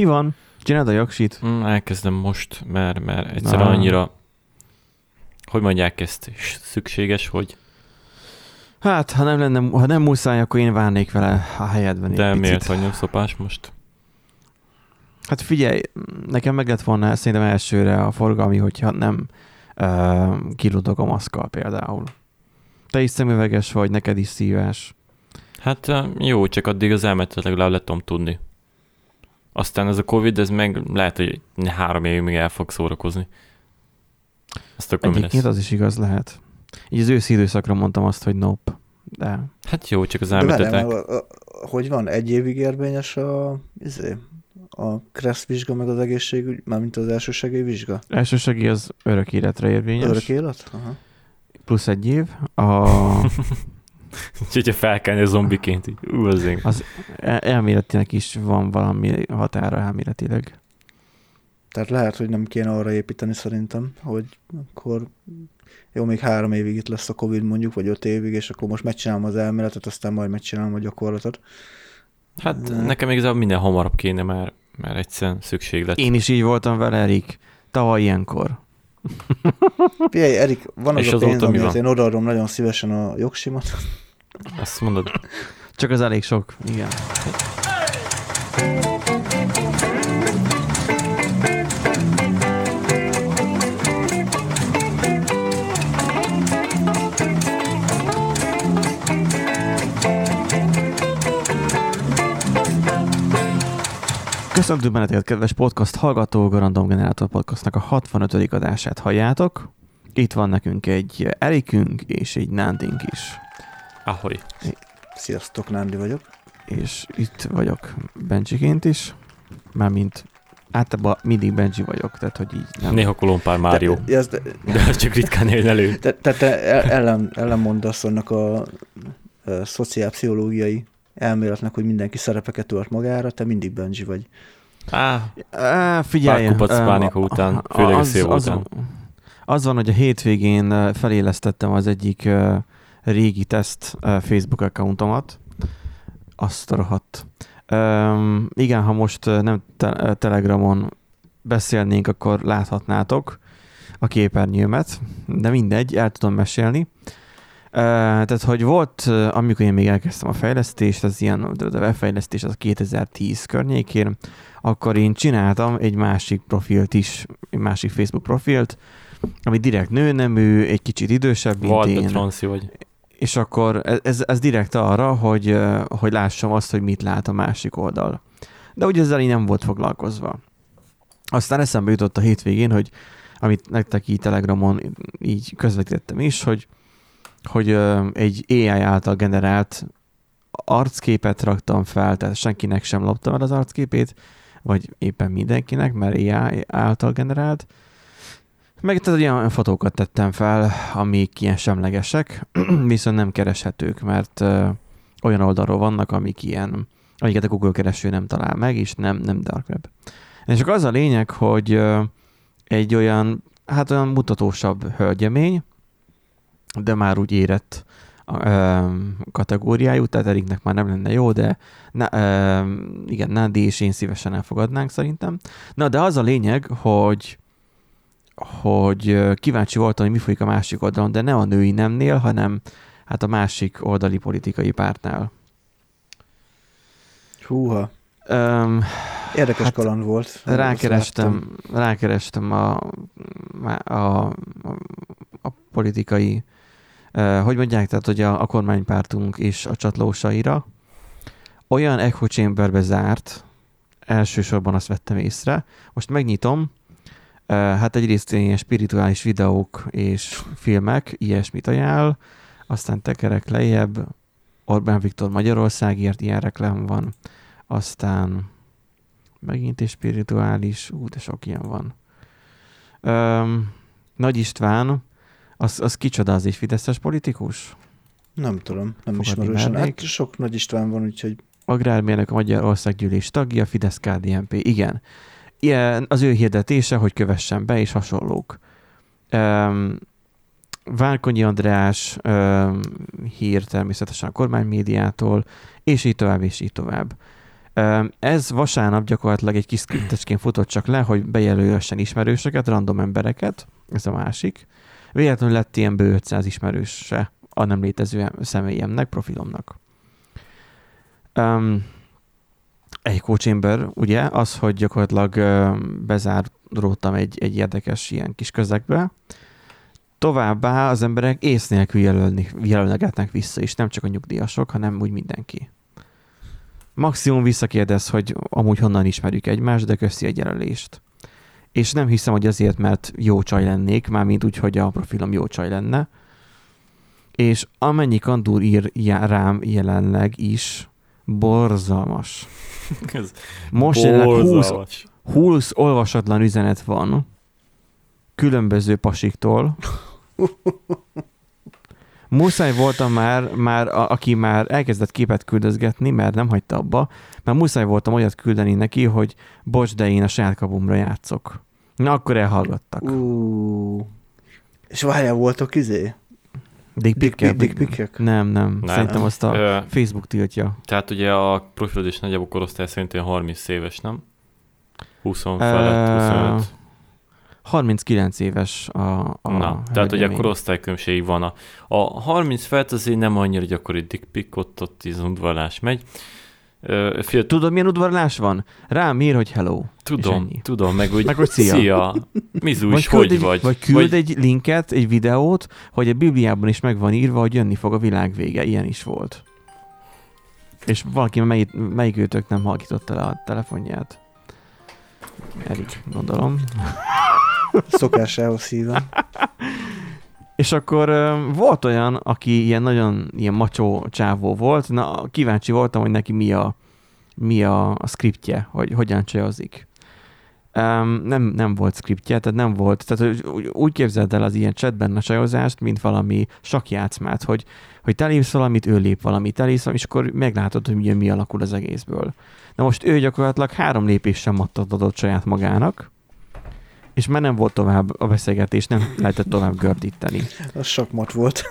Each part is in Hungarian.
Mi van? Csináld a jaksit? Mm, elkezdem most, mert, mert egyszerűen Na. annyira, hogy mondják ezt, szükséges, hogy Hát, ha nem, lenne, ha nem muszáj, akkor én várnék vele a helyedben de miért vagy nyomszopás most? Hát figyelj, nekem meg lett volna szerintem elsőre a forgalmi, hogyha nem uh, kiludok a maszkkal például. Te is szemüveges vagy, neked is szíves. Hát jó, csak addig az elmetet legalább le tudom tudni. Aztán ez a Covid, ez meg lehet, hogy három évig még el fog szórakozni. Azt akkor Egyébként lesz? az is igaz lehet. Így az őszi időszakra mondtam azt, hogy nope. De Hát jó, csak az a- hogy van, egy évig érvényes a, izé, a KRESZ vizsga, meg az egészségügy, mármint az elsősegély vizsga? elsősegi az örök életre érvényes. Örök élet? Aha. Plusz egy év. A, Úgyhogy ha felkelni zombiként, így, ú, az én. az el- elméletileg is van valami határa elméletileg. Tehát lehet, hogy nem kéne arra építeni szerintem, hogy akkor jó, még három évig itt lesz a Covid mondjuk, vagy öt évig, és akkor most megcsinálom az elméletet, aztán majd megcsinálom a gyakorlatot. Hát De- nekem igazából minden hamarabb kéne, mert, mert egyszerűen szükség lett. Én is így voltam vele, Erik. Tavaly ilyenkor. Figyelj, Erik, van az És a pénz, van? én odaadom nagyon szívesen a jogsimat. Azt mondod, Csak az elég sok. Igen. Köszöntünk benneteket, kedves podcast hallgatók, a Random Generator Podcastnak a 65. adását halljátok. Itt van nekünk egy Erikünk és egy Nándink is. ahoy. Sziasztok, Nándi vagyok. és itt vagyok Benjiként is, mármint általában mindig Benji vagyok, tehát hogy így nem. Néha kolompár Mário, Te, ez, de, de az csak ritkán jön elő. te, te, te el- ellen, ellenmondasz annak a, a szociálpszichológiai elméletnek, hogy mindenki szerepeket tölt magára, te mindig Benji vagy. Á, Á, figyelj, Pár kupac ö, pánika után, főleg a szél az, után. az van, hogy a hétvégén felélesztettem az egyik régi teszt Facebook accountomat, azt a rohadt. Um, igen, ha most nem te- Telegramon beszélnénk, akkor láthatnátok a képernyőmet, de mindegy, el tudom mesélni. Tehát, hogy volt, amikor én még elkezdtem a fejlesztést, az ilyen a webfejlesztés az 2010 környékén, akkor én csináltam egy másik profilt is, egy másik Facebook profilt, ami direkt nőnemű, egy kicsit idősebb, mint én, Transzi vagy. és akkor ez- ez, ez direkt arra, hogy, hogy lássam azt, hogy mit lát a másik oldal. De ugye ezzel így nem volt foglalkozva. Aztán eszembe jutott a hétvégén, hogy amit nektek így Telegramon így közvetítettem is, hogy, hogy egy AI által generált arcképet raktam fel, tehát senkinek sem loptam el az arcképét, vagy éppen mindenkinek, mert AI által generált. Meg tehát olyan fotókat tettem fel, amik ilyen semlegesek, viszont nem kereshetők, mert olyan oldalról vannak, amik ilyen, amiket a Google kereső nem talál meg, és nem, nem dark web. És csak az a lényeg, hogy egy olyan, hát olyan mutatósabb hölgyemény, de már úgy érett kategóriájú, tehát Eriknek már nem lenne jó, de na, ö, igen, Nádi és én szívesen elfogadnánk szerintem. Na, de az a lényeg, hogy hogy kíváncsi voltam, hogy mi folyik a másik oldalon, de ne a női nemnél, hanem hát a másik oldali politikai pártnál. Húha, Öm, érdekes Hát, kaland volt. Rákerestem, rákerestem a, a, a, a politikai, uh, hogy mondják, tehát hogy a, a kormánypártunk és a csatlósaira. Olyan echo chamberbe zárt, elsősorban azt vettem észre. Most megnyitom, hát egyrészt ilyen spirituális videók és filmek, ilyesmit ajánl, aztán tekerek lejjebb, Orbán Viktor Magyarországért ilyen reklám van, aztán megint egy spirituális, ú, de sok ilyen van. Nagy István, az, az kicsoda, az egy fideszes politikus? Nem tudom, nem ismerősen. Hát sok nagy István van, úgyhogy Agrármérnök a Magyarországgyűlés tagja, Fidesz KDNP, igen. Ilyen az ő hirdetése, hogy kövessen be, és hasonlók. Um, Várkonyi András um, hír természetesen a kormánymédiától, és így tovább, és így tovább. Ez vasárnap gyakorlatilag egy kis skriptesként futott csak le, hogy bejelölhessen ismerősöket, random embereket, ez a másik. Véletlenül lett ilyen bő 500 ismerőse a nem létező személyemnek, profilomnak. Um, egy chamber, ugye, az, hogy gyakorlatilag ö, bezáródtam egy, egy érdekes ilyen kis közegbe. Továbbá az emberek ész nélkül jelölni, jelölnegetnek vissza, és nem csak a nyugdíjasok, hanem úgy mindenki. Maximum visszakérdez, hogy amúgy honnan ismerjük egymást, de köszi egy jelölést. És nem hiszem, hogy azért, mert jó csaj lennék, mármint úgy, hogy a profilom jó csaj lenne. És amennyi kandúr ír rám jelenleg is, borzalmas. Ez Most jelenleg 20, borzalmas. 20 olvasatlan üzenet van különböző pasiktól. Muszáj voltam már, már a, aki már elkezdett képet küldözgetni, mert nem hagyta abba, mert muszáj voltam olyat küldeni neki, hogy bocs, de én a saját kapumra játszok. Na, akkor elhallgattak. Ú. És várjál, voltok izé? Dick Dick, pic dick pikek? Nem, nem, Nem. Szerintem azt a Ö, Facebook tiltja. Tehát ugye a profilod is nagyjából korosztály szerint ilyen 30 éves, nem? 20 felett, Ö, 25. 39 éves a, a Na, tehát ugye hölgyemény. korosztálykülönbség van. A, a 30 felett azért nem annyira gyakori dick pic, ott, ott az udvarlás megy. Ö, Fia, Tudod, milyen udvarlás van? Rám ír, hogy hello. tudom, tudom, meg úgy, Meg hogy szia. szia. Mizus, küld hogy egy, vagy? Vagy küld egy linket, egy videót, hogy a Bibliában is meg van írva, hogy jönni fog a világ vége. Ilyen is volt. És valaki, melyik, melyik őtök nem halkította le a telefonját? Erik, gondolom. Szokásához hívom. És akkor volt olyan, aki ilyen nagyon ilyen macsó csávó volt, na kíváncsi voltam, hogy neki mi a, mi a, a skriptje, hogy hogyan csajozik. Um, nem, nem volt skriptje, tehát nem volt, tehát úgy, úgy képzeld el az ilyen chatben a csajozást, mint valami sakjátszmát, hogy, hogy te lépsz valamit, ő lép valamit, te lépsz és akkor meglátod, hogy mi, mi alakul az egészből. Na most ő gyakorlatilag három lépésen mattat adott saját magának, és már nem volt tovább a beszélgetés, nem lehetett tovább gördíteni. Az sakmat volt.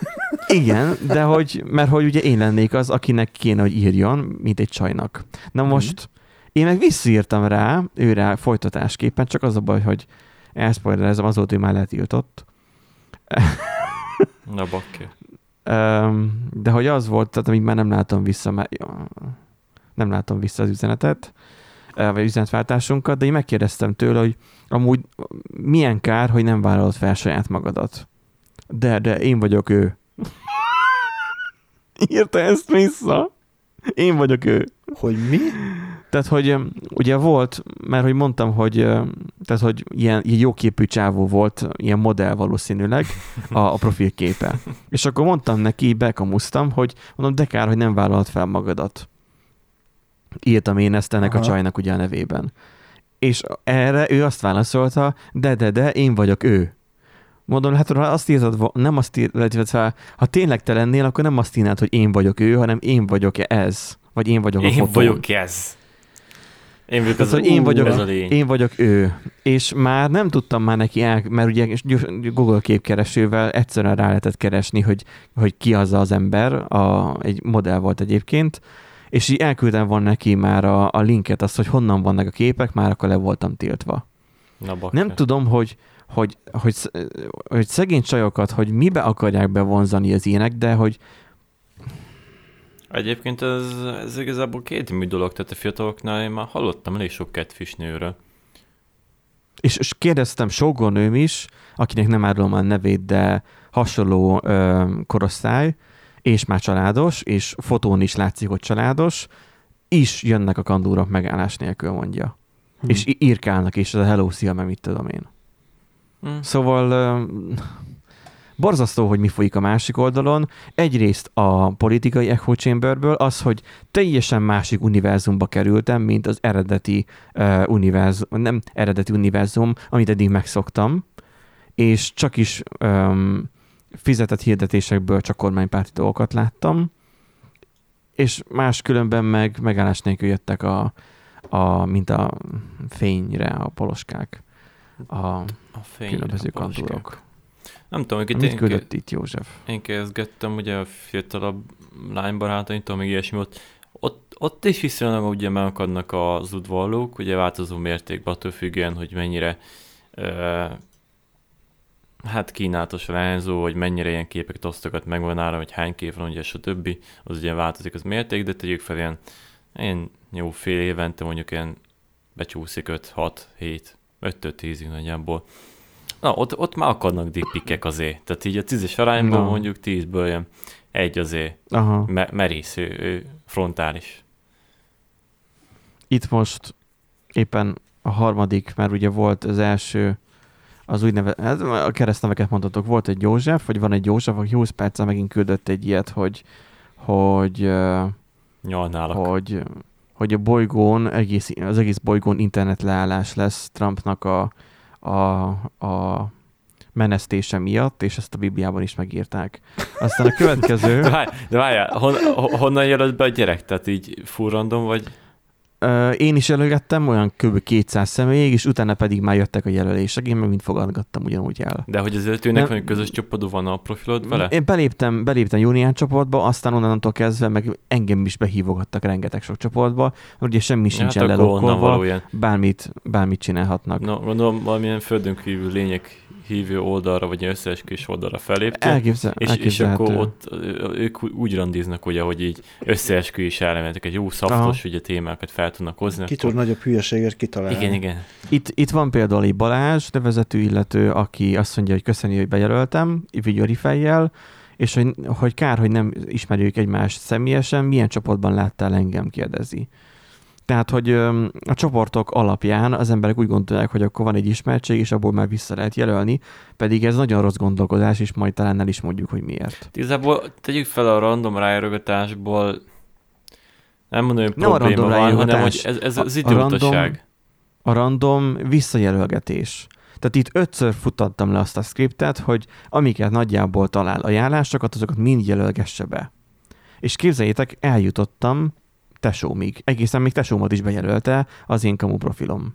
Igen, de hogy, mert hogy ugye én lennék az, akinek kéne, hogy írjon, mint egy csajnak. Na most én meg visszaírtam rá, őre folytatásképpen, csak az a baj, hogy elszpoilerezem, azóta ő már letiltott. Na bakker. Öm, De hogy az volt, tehát amíg már nem látom vissza, mert nem látom vissza az üzenetet, vagy üzenetváltásunkat, de én megkérdeztem tőle, hogy amúgy milyen kár, hogy nem vállalod fel saját magadat. De, de én vagyok ő. Írta ezt vissza. Én vagyok ő. Hogy mi? Tehát, hogy ugye volt, mert hogy mondtam, hogy, tehát, hogy ilyen, ilyen jóképű csávó volt, ilyen modell valószínűleg a, a profilképe. És akkor mondtam neki, bekamusztam, hogy mondom, de kár, hogy nem vállalod fel magadat. Írtam én ezt ennek Aha. a csajnak ugye a nevében. És erre ő azt válaszolta, de, de, de, én vagyok ő. Mondom, hát ha azt írtad, nem azt írtad, illetve ha tényleg te lennél, akkor nem azt írnád, hogy én vagyok ő, hanem én vagyok ez. Vagy én vagyok a Én fotón. vagyok ez. Én vagyok az, hogy én vagyok, ez a lény. én vagyok ő. És már nem tudtam már neki el, mert ugye Google képkeresővel egyszerűen rá lehetett keresni, hogy, hogy ki az az ember, a, egy modell volt egyébként, és így elküldtem volna neki már a, a linket, azt, hogy honnan vannak a képek, már akkor le voltam tiltva. Na. Nem tudom, hogy, hogy, hogy, hogy szegény csajokat, hogy mibe akarják bevonzani az ilyenek, de hogy Egyébként ez, ez igazából két mű dolog, tehát a fiataloknál én már hallottam elég sok catfish nőről. És, és kérdeztem sógornőm is, akinek nem árulom a nevét, de hasonló ö, korosztály, és már családos, és fotón is látszik, hogy családos, is jönnek a kandúrok megállás nélkül, mondja. Hm. És írkálnak, és ez a hello, szia, meg mit tudom én. Hm. Szóval borzasztó, hogy mi folyik a másik oldalon. Egyrészt a politikai echo chamberből az, hogy teljesen másik univerzumba kerültem, mint az eredeti uh, univerzum, nem eredeti univerzum, amit eddig megszoktam, és csak is um, fizetett hirdetésekből csak kormánypárti dolgokat láttam, és máskülönben meg megállás nélkül jöttek a, a, mint a fényre a poloskák, a A fény, különböző a poloskák. kandúrok. Nem tudom, hogy Mit én, küldött itt József? én kezdgettem, ugye a fiatalabb lánybarátaimtól, még ilyesmi volt, ott, ott is viszonylag ugye megakadnak az udvarlók, ugye változó mértékben attól függően, hogy mennyire ö, hát kínálatos a lányzó, hogy mennyire ilyen képeket osztogat meg van ára, hogy hány kép van, ugye, stb. Az ugye változik az mérték, de tegyük fel ilyen, ilyen jó fél évente mondjuk ilyen becsúszik 5, 6, 7, 5 10 nagyjából. Na, ott, ott már akadnak dickpikek azért. Tehát így a tízes arányban Na. mondjuk tízből jön egy azért Aha. me- merész, ő, ő frontális. Itt most éppen a harmadik, mert ugye volt az első, az úgynevezett, hát a keresztneveket mondhatok, volt egy József, vagy van egy József, aki 20 perccel megint küldött egy ilyet, hogy, hogy, ö, Nyalnálak. hogy, hogy a bolygón, egész, az egész bolygón internet leállás lesz Trumpnak a, a, a menesztése miatt, és ezt a Bibliában is megírták. Aztán a következő... De, várj, de várjál, hon, ho- honnan jelölt be a gyerek? Tehát így full random, vagy? Én is jelölgettem olyan kb. 200 személyig, és utána pedig már jöttek a jelölések, én meg mind fogadgattam ugyanúgy el. De hogy azért őnek Nem. van közös csoportban van a profilod vele? Én beléptem, beléptem júnián csoportba, aztán onnantól kezdve meg engem is behívogattak rengeteg sok csoportba, ugye semmi sincsen hát akkor onnan lelokkolva, bármit, bármit csinálhatnak. No, gondolom valamilyen földön kívül lények hívő oldalra, vagy ilyen összeesküvés oldalra feléptél. Elképzel, És, és akkor ott ők úgy randiznak, ugye, hogy így összeesküvés elementek, egy jó szaftos ugye, témákat fel tudnak hozni. Ki akkor- tud nagyobb hülyeséget kitalálni. Igen, igen. Itt, itt van például egy Balázs nevezetű illető, aki azt mondja, hogy köszöni, hogy bejelöltem, vigyori fejjel, és hogy, hogy kár, hogy nem ismerjük egymást személyesen, milyen csoportban láttál engem, kérdezi. Tehát, hogy a csoportok alapján az emberek úgy gondolják, hogy akkor van egy ismertség, és abból már vissza lehet jelölni, pedig ez nagyon rossz gondolkodás, és majd talán el is mondjuk, hogy miért. Igazából tegyük fel a random rájörögatásból, nem mondom, hogy Nem a probléma random van, hanem hogy ez, ez A- az a idiótaság. random- A random visszajelölgetés. Tehát itt ötször futattam le azt a skriptet, hogy amiket nagyjából talál ajánlásokat, azokat mind jelölgesse be. És képzeljétek, eljutottam tesómig. Egészen még tesómat is bejelölte az én kamu profilom.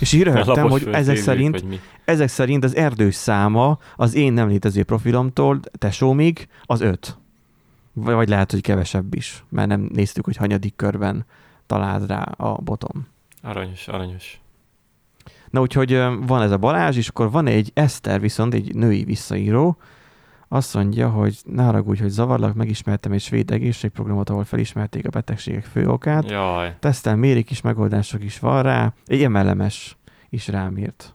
És Lapos hogy ezek szerint, vagy mi. ezek szerint az erdős száma az én nem létező profilomtól tesómig az öt. Vagy lehet, hogy kevesebb is, mert nem néztük, hogy hanyadik körben talált rá a botom. Aranyos, aranyos. Na úgyhogy van ez a Balázs, és akkor van egy Eszter, viszont egy női visszaíró, azt mondja, hogy ne haragudj, hogy zavarlak, megismertem egy svéd egészségprogramot, ahol felismerték a betegségek fő okát. Jaj. Tesztel mérik is, megoldások is van rá. Egy MLMS is rám írt.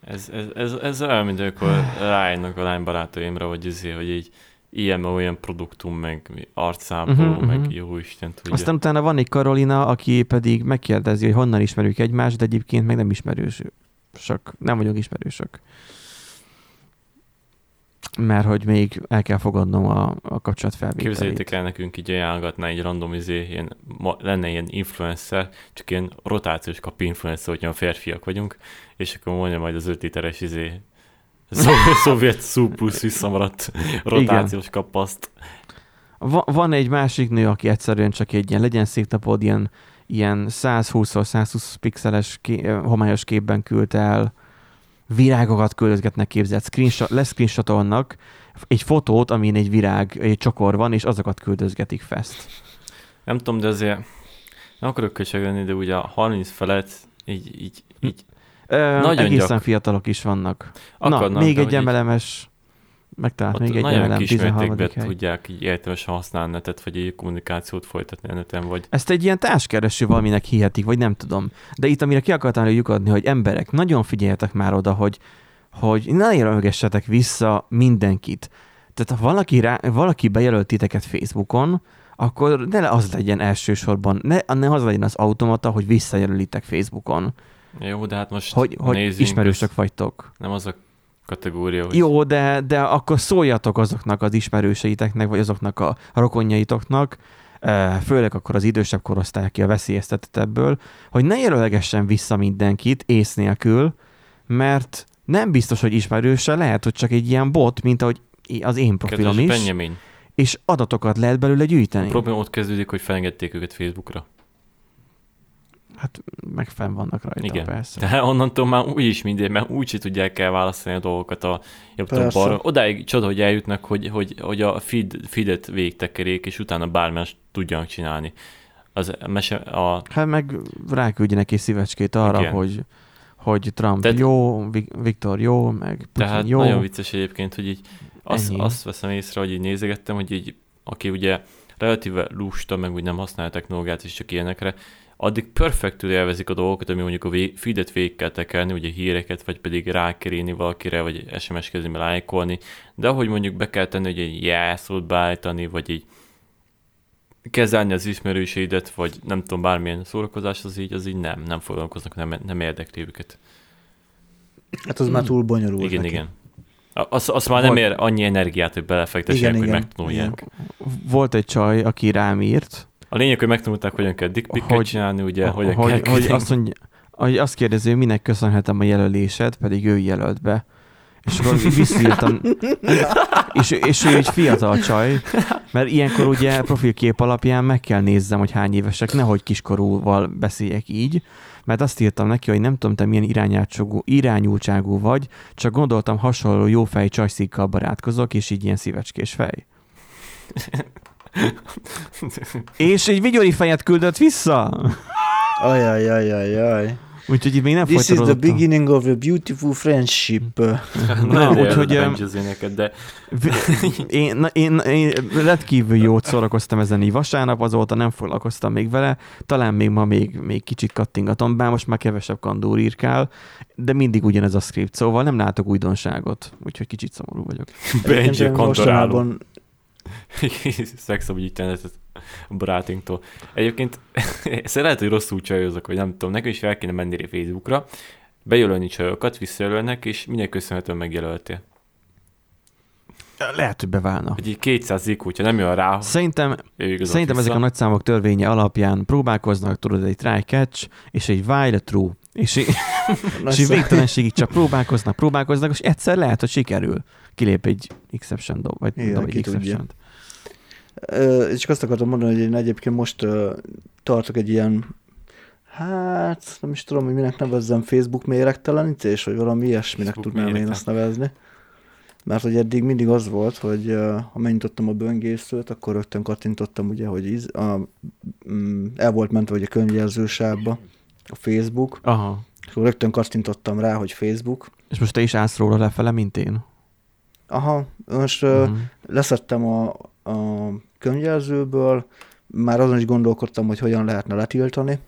Ez, ez, ez, ez olyan, mint amikor rájönnek a lánybarátaimra, hogy, izé, hogy így ilyen olyan produktum, meg arcápoló, Mhm, uh-huh, meg mhm. jó Isten tudja. Aztán utána van egy Karolina, aki pedig megkérdezi, hogy honnan ismerjük egymást, de egyébként meg nem ismerősök. Nem vagyunk ismerősök. Mert hogy még el kell fogadnom a, a kapcsolatfelvételét. Képzeljétek el nekünk így ajánlgatná egy random izé, ilyen, ma, lenne ilyen influencer, csak ilyen rotációs kap influencer, hogyha férfiak vagyunk, és akkor mondja majd az 5 literes izé, szovjet, szú plusz visszamaradt rotációs kapaszt. Va- van egy másik nő, aki egyszerűen csak egy ilyen legyen szép napod, ilyen, ilyen 120x120 pixeles ké- homályos képben küldte el, virágokat küldözgetnek képzelt, screenshot, leszcreenshotolnak egy fotót, amin egy virág, egy csokor van, és azokat küldözgetik fest. Nem tudom, de azért nem akarok köcsög lenni, de ugye a 30 felett így, így, így Ö, Nagyon egészen gyak- fiatalok is vannak. akadnak. Na, még egy emelemes, megtalált még egy nagyon emelem, 13. kismértékben hely. tudják így értelmesen használni netet, vagy egy kommunikációt folytatni a neten, vagy Ezt egy ilyen társkereső valaminek hihetik, vagy nem tudom. De itt, amire ki akartam lyukadni, hogy emberek, nagyon figyeljetek már oda, hogy, hogy ne jelölgessetek vissza mindenkit. Tehát ha valaki, rá, valaki bejelölt titeket Facebookon, akkor ne az legyen elsősorban, ne, ne az legyen az automata, hogy visszajelölitek Facebookon, jó, de hát most hogy, hogy nézzünk, ismerősök vagytok. Nem az a kategória, hogy Jó, de, de akkor szóljatok azoknak az ismerőseiteknek, vagy azoknak a rokonjaitoknak, eh, főleg akkor az idősebb korosztály, aki a veszélyeztetett ebből, hogy ne jelölgessen vissza mindenkit ész nélkül, mert nem biztos, hogy ismerőse, lehet, hogy csak egy ilyen bot, mint ahogy az én profilom kedves is, Benjamin. és adatokat lehet belőle A gyűjteni. probléma ott kezdődik, hogy felengedték őket Facebookra. Hát meg fenn vannak rajta, Igen. persze. De onnantól már úgy is mindegy, mert úgy se tudják elválasztani a dolgokat a jobbtól Persze. balra. Odáig csoda, hogy eljutnak, hogy, hogy, hogy a feed, feedet végtekerjék, és utána bármilyen tudjanak csinálni. Az mese, a, Hát meg ráküldjenek egy szívecskét arra, Igen. hogy, hogy Trump Tehát- jó, Vi- Viktor jó, meg Putin tehát jó. nagyon vicces egyébként, hogy így azt, Ennyi. azt veszem észre, hogy így nézegettem, hogy így, aki ugye relatíve lusta, meg úgy nem használja technológiát, és csak ilyenekre, addig perfektül élvezik a dolgokat, ami mondjuk a vé- feedet végig kell tekerni, ugye híreket, vagy pedig rákerélni valakire, vagy SMS kezébe lájkolni, de ahogy mondjuk be kell tenni, hogy egy jelszót beállítani, vagy így kezelni az ismerőseidet, vagy nem tudom, bármilyen szórakozás, az így, az így nem, nem foglalkoznak, nem, nem érdekli őket. Hát az már túl bonyolult igen, neki. igen. A- Az, az már nem ér annyi energiát, hogy belefektessenek, Igen, hogy igen, megtanulják. Volt egy csaj, aki rám írt, A lényeg, hogy megtanulták, hogyan kell dickpicket Hogy- csinálni, ugye, hogyan hogy, kell hogy, hogy azt mondja, hogy azt kérdezi, hogy minek köszönhetem a jelölésed, pedig ő jelölt be. És akkor visszírtam, és, és ő egy fiatal csaj, mert ilyenkor ugye profilkép alapján meg kell nézzem, hogy hány évesek, nehogy kiskorúval beszéljek így, mert azt írtam neki, hogy nem tudom, te milyen irányultságú vagy, csak gondoltam hasonló jófej csajszikkal barátkozok, és így ilyen szívecskés fej. és egy vigyori fejet küldött vissza. Ajajajajaj. Úgyhogy itt még nem This is the beginning of a beautiful friendship. Na, úgyhogy, de Én, na- én, én rendkívül jót szórakoztam ezen így vasárnap, azóta nem foglalkoztam még vele, talán még ma még, még kicsit kattingatom, bár most már kevesebb kandúr írkál, de mindig ugyanez a script, szóval nem látok újdonságot, úgyhogy kicsit szomorú vagyok. Benji Egyébként mostanában Szexabügyítenetet a barátinktól. Egyébként ezt lehet, hogy rosszul csajozok, vagy nem tudom, nekem is fel kéne menni Facebookra, bejelölni csajokat, visszajelölnek, és minek köszönhetően megjelöltél. Lehet, hogy beválna. Hogy így 200 IQ, hogyha nem jön rá, Szerintem, szerintem vissza. ezek a nagyszámok törvénye alapján próbálkoznak, tudod, egy try catch, és egy while true, és, és így végtelenségig csak próbálkoznak, próbálkoznak, és egyszer lehet, hogy sikerül. Kilép egy exception dob, vagy Igen, dob egy exception és csak azt akartam mondani, hogy én egyébként most ö, tartok egy ilyen, hát nem is tudom, hogy minek nevezzem, Facebook méregtelenítés, vagy valami ilyesminek Facebook tudnám én azt nevezni. Mert hogy eddig mindig az volt, hogy ö, ha megnyitottam a böngészőt, akkor rögtön kattintottam, ugye, hogy iz, a, mm, el volt mentve ugye a könyvjelzősávba a Facebook, Aha. és akkor rögtön kattintottam rá, hogy Facebook. És most te is állsz róla lefele, mint én? Aha, most ö, Mhm. leszettem a, a könyvjelzőből, már azon is gondolkodtam, hogy hogyan lehetne letiltani.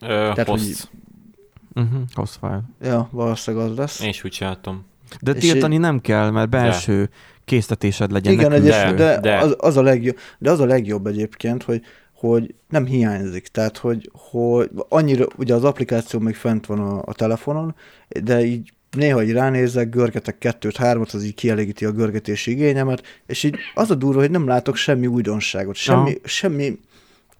Ö, Tehát, host. Uh-huh. Host file. Ja, valószínűleg az lesz. Én is úgy csináltam. De És tiltani nem kell, mert belső késztetésed legyen. Igen, ne egyes, külső. de, de. Az, az, a legjobb, de az a legjobb egyébként, hogy, hogy nem hiányzik. Tehát, hogy, hogy annyira, ugye az applikáció még fent van a, a telefonon, de így néha így ránézek, görgetek kettőt, hármat, az így kielégíti a görgetési igényemet, és így az a durva, hogy nem látok semmi újdonságot, semmi, Aha. semmi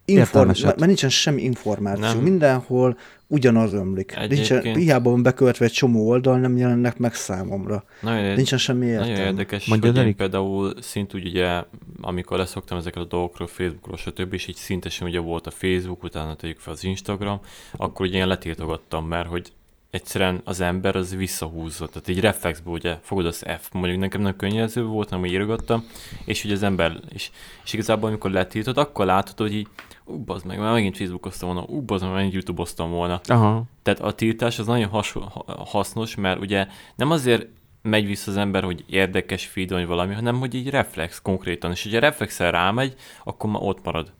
inform- mert nincsen semmi információ. Nem. Mindenhol ugyanaz ömlik. Nincsen, Egyébként- hiába van bekövetve egy csomó oldal, nem jelennek meg számomra. Nagyon, Nincsen semmi Nagyon értelme. érdekes, Mondjad, hogy én például szint úgy ugye, amikor leszoktam ezeket a dolgokról, Facebookról, stb., és így szintesen ugye volt a Facebook, utána tegyük fel az Instagram, akkor ugye én letiltogattam, mert hogy egyszerűen az ember az visszahúzott, tehát egy reflexből ugye fogod az F, mondjuk nekem nem könnyező volt, nem írogattam, és ugye az ember, és, és igazából amikor letiltod, akkor látod, hogy így, ú, bazd meg, már megint Facebookoztam volna, ú, bazd meg, megint YouTube-oztam volna. Aha. Tehát a tiltás az nagyon has, ha- hasznos, mert ugye nem azért megy vissza az ember, hogy érdekes feed vagy valami, hanem hogy így reflex konkrétan. És hogyha reflexel rámegy, akkor már ott marad.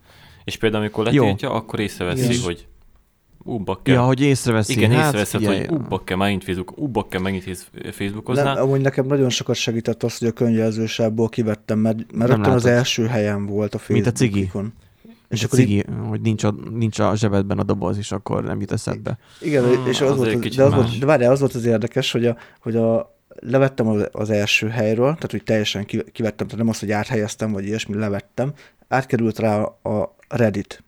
És például amikor Jó. letiltja, akkor észreveszi, Igen. hogy ú, bakker. Ja, hogy észreveszi. Igen, hát, észreveszed, figyelj, hogy ú, bakker, megint Facebook, ú, bakker, megint héz- Nem, Facebookoznál. amúgy nekem nagyon sokat segített az, hogy a könyvjelzősávból kivettem, mert, mert rögtön az első helyen volt a Mint a cigi. Facebookon. És a akkor így, cigi, hogy nincs a, nincs a zsebedben a doboz, és akkor nem jut eszedbe. igen, Hmm, és az az volt, az, de, az volt, de várjál, az volt az érdekes, hogy a, hogy a levettem az, az első helyről, tehát hogy teljesen ki- kivettem, tehát nem azt, hogy áthelyeztem, vagy ilyesmi, levettem, átkerült rá a Reddit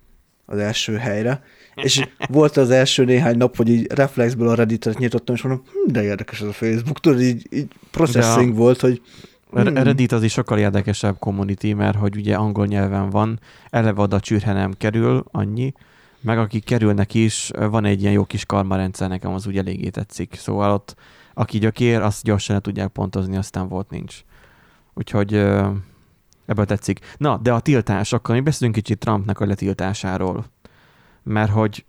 az első helyre, és volt az első néhány nap, hogy így reflexből a Redditet nyitottam, és mondom, hm, de érdekes ez a Facebook, tudod, így, így processing volt, hogy A Hmm. Reddit az is sokkal érdekesebb community, mert hogy ugye angol nyelven van, eleve oda csürhe nem kerül annyi, meg akik kerülnek is, van egy ilyen jó kis karmarendszer, nekem az úgy eléggé tetszik. Szóval ott, aki gyökér, azt gyorsan le tudják pontozni, aztán volt nincs. Úgyhogy ebből tetszik. Na, de a tiltás, akkor mi beszélünk kicsit Trumpnak a letiltásáról. Mert hogy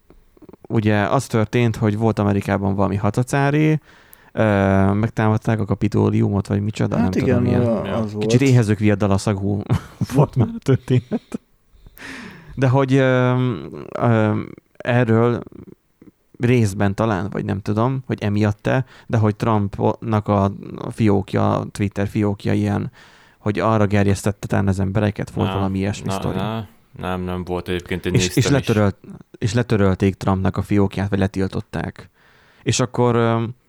ugye az történt, hogy volt Amerikában valami hatacári, megtámadták a kapitóliumot, vagy micsoda, Hát nem igen, tudom, ilyen. a- az volt. Kicsit éhezők viadalaszagú volt már a történet. De hogy ö, ö, erről részben talán, vagy nem tudom, hogy emiatt-e, de hogy Trumpnak a fiókja, a Twitter fiókja ilyen, hogy arra gerjesztette talán az embereket, volt Na, valami ilyesmi na, sztori. na, nem, nem volt egyébként, én És, és, is. letörölt, és letörölték Trumpnak a fiókját, vagy letiltották. És akkor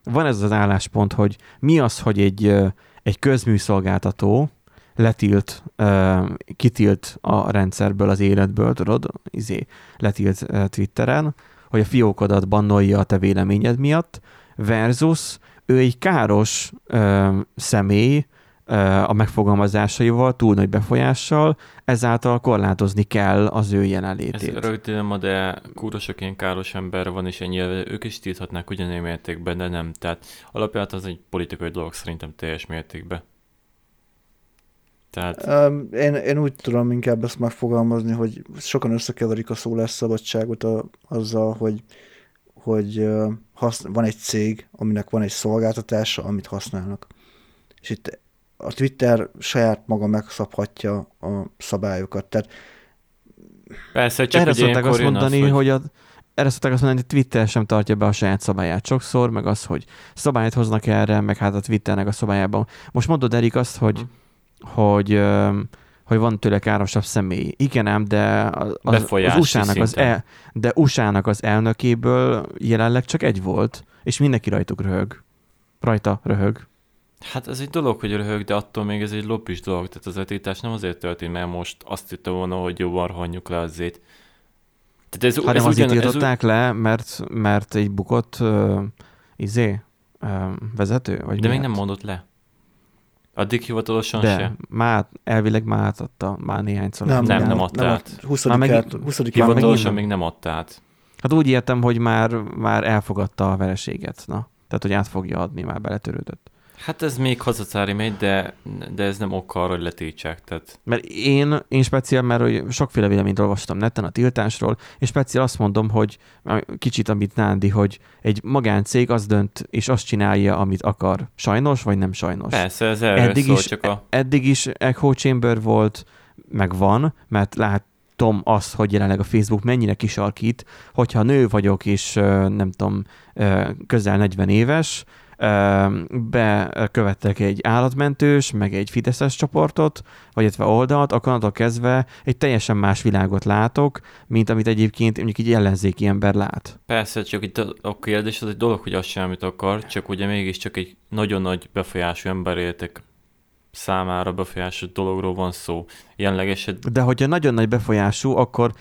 van ez az álláspont, hogy mi az, hogy egy, egy közműszolgáltató letilt, kitilt a rendszerből, az életből, tudod, izé, letilt Twitteren, hogy a fiókodat bannolja a te véleményed miatt, versus ő egy káros ö, személy a megfogalmazásaival, túl nagy befolyással, ezáltal korlátozni kell az ő Ez jelenlétét. örök dilemma, de kurva sok ilyen káros ember van, és ennyire ők is tilthatnák ugyanilyen mértékben, de nem. Tehát alapjában az egy politikai dolog szerintem teljes mértékben. Tehát Um, én, én úgy tudom inkább ezt megfogalmazni, hogy sokan összekeverik a szólásszabadságot a, azzal, hogy, hogy uh, hasz, van egy cég, aminek van egy szolgáltatása, amit használnak. És itt a Twitter saját maga megszabhatja a szabályokat. Tehát persze, csak Erre ugye szokták azt mondani, az, hogy, hogy a, erre szokták azt mondani, hogy Twitter sem tartja be a saját szabályát sokszor, meg az, hogy szabályt hoznak erre, meg hát a Twitternek a szabályában. Most mondod, Erik, azt, hogy, Hm. hogy, hogy van tőle károsabb személy. Igen ám, de az, az, USA-nak az, el, de USA-nak az elnökéből jelenleg csak egy volt, és mindenki rajtuk röhög. Rajta röhög. Hát ez egy dolog, hogy röhög, de attól még ez egy lobbis dolog. Tehát az etítás nem azért történt, mert most azt hitte volna, hogy jobban rohanjuk le azzét. Tehát ez, Hanem ez azért ugyan, ez, le, mert, mert egy bukott uh, izé, uh, vezető? Vagy de még miért? nem mondott le. Addig hivatalosan De se. már elvileg már átadta, már néhányszor. Nem, nem adta nem, át. 20 Már megint- 20 Már megint Hivatalosan nem. még nem adta át. Hát úgy értem, hogy már, már elfogadta a vereséget, na. Tehát, hogy át fogja adni, már beletörődött. Hát ez még hazacári megy, de, de ez nem ok arra, hogy letiltsák. Tehát Mert én, én speciál, mert hogy sokféle véleményt olvastam neten a tiltásról, és speciál azt mondom, hogy kicsit, amit Nándi, hogy egy magáncég az dönt, és azt csinálja, amit akar. Sajnos, vagy nem sajnos. persze, ez erről Eddig szól, is- csak a... eddig is Echo Chamber volt, meg van, mert látom azt, hogy jelenleg a Facebook mennyire kisarkít, hogyha nő vagyok, és nem tudom, közel 40 éves, bekövettek egy állatmentős, meg egy fideszes csoportot, vagy illetve oldalt, akkor onnantól kezdve egy teljesen más világot látok, mint amit egyébként mondjuk egy ellenzéki ember lát. Persze, csak itt a, a kérdés az egy dolog, hogy azt sem, amit akar, csak ugye mégiscsak egy nagyon nagy befolyású ember éltek számára befolyásos dologról van szó. Jelenleg eset, De hogyha nagyon nagy befolyású, akkor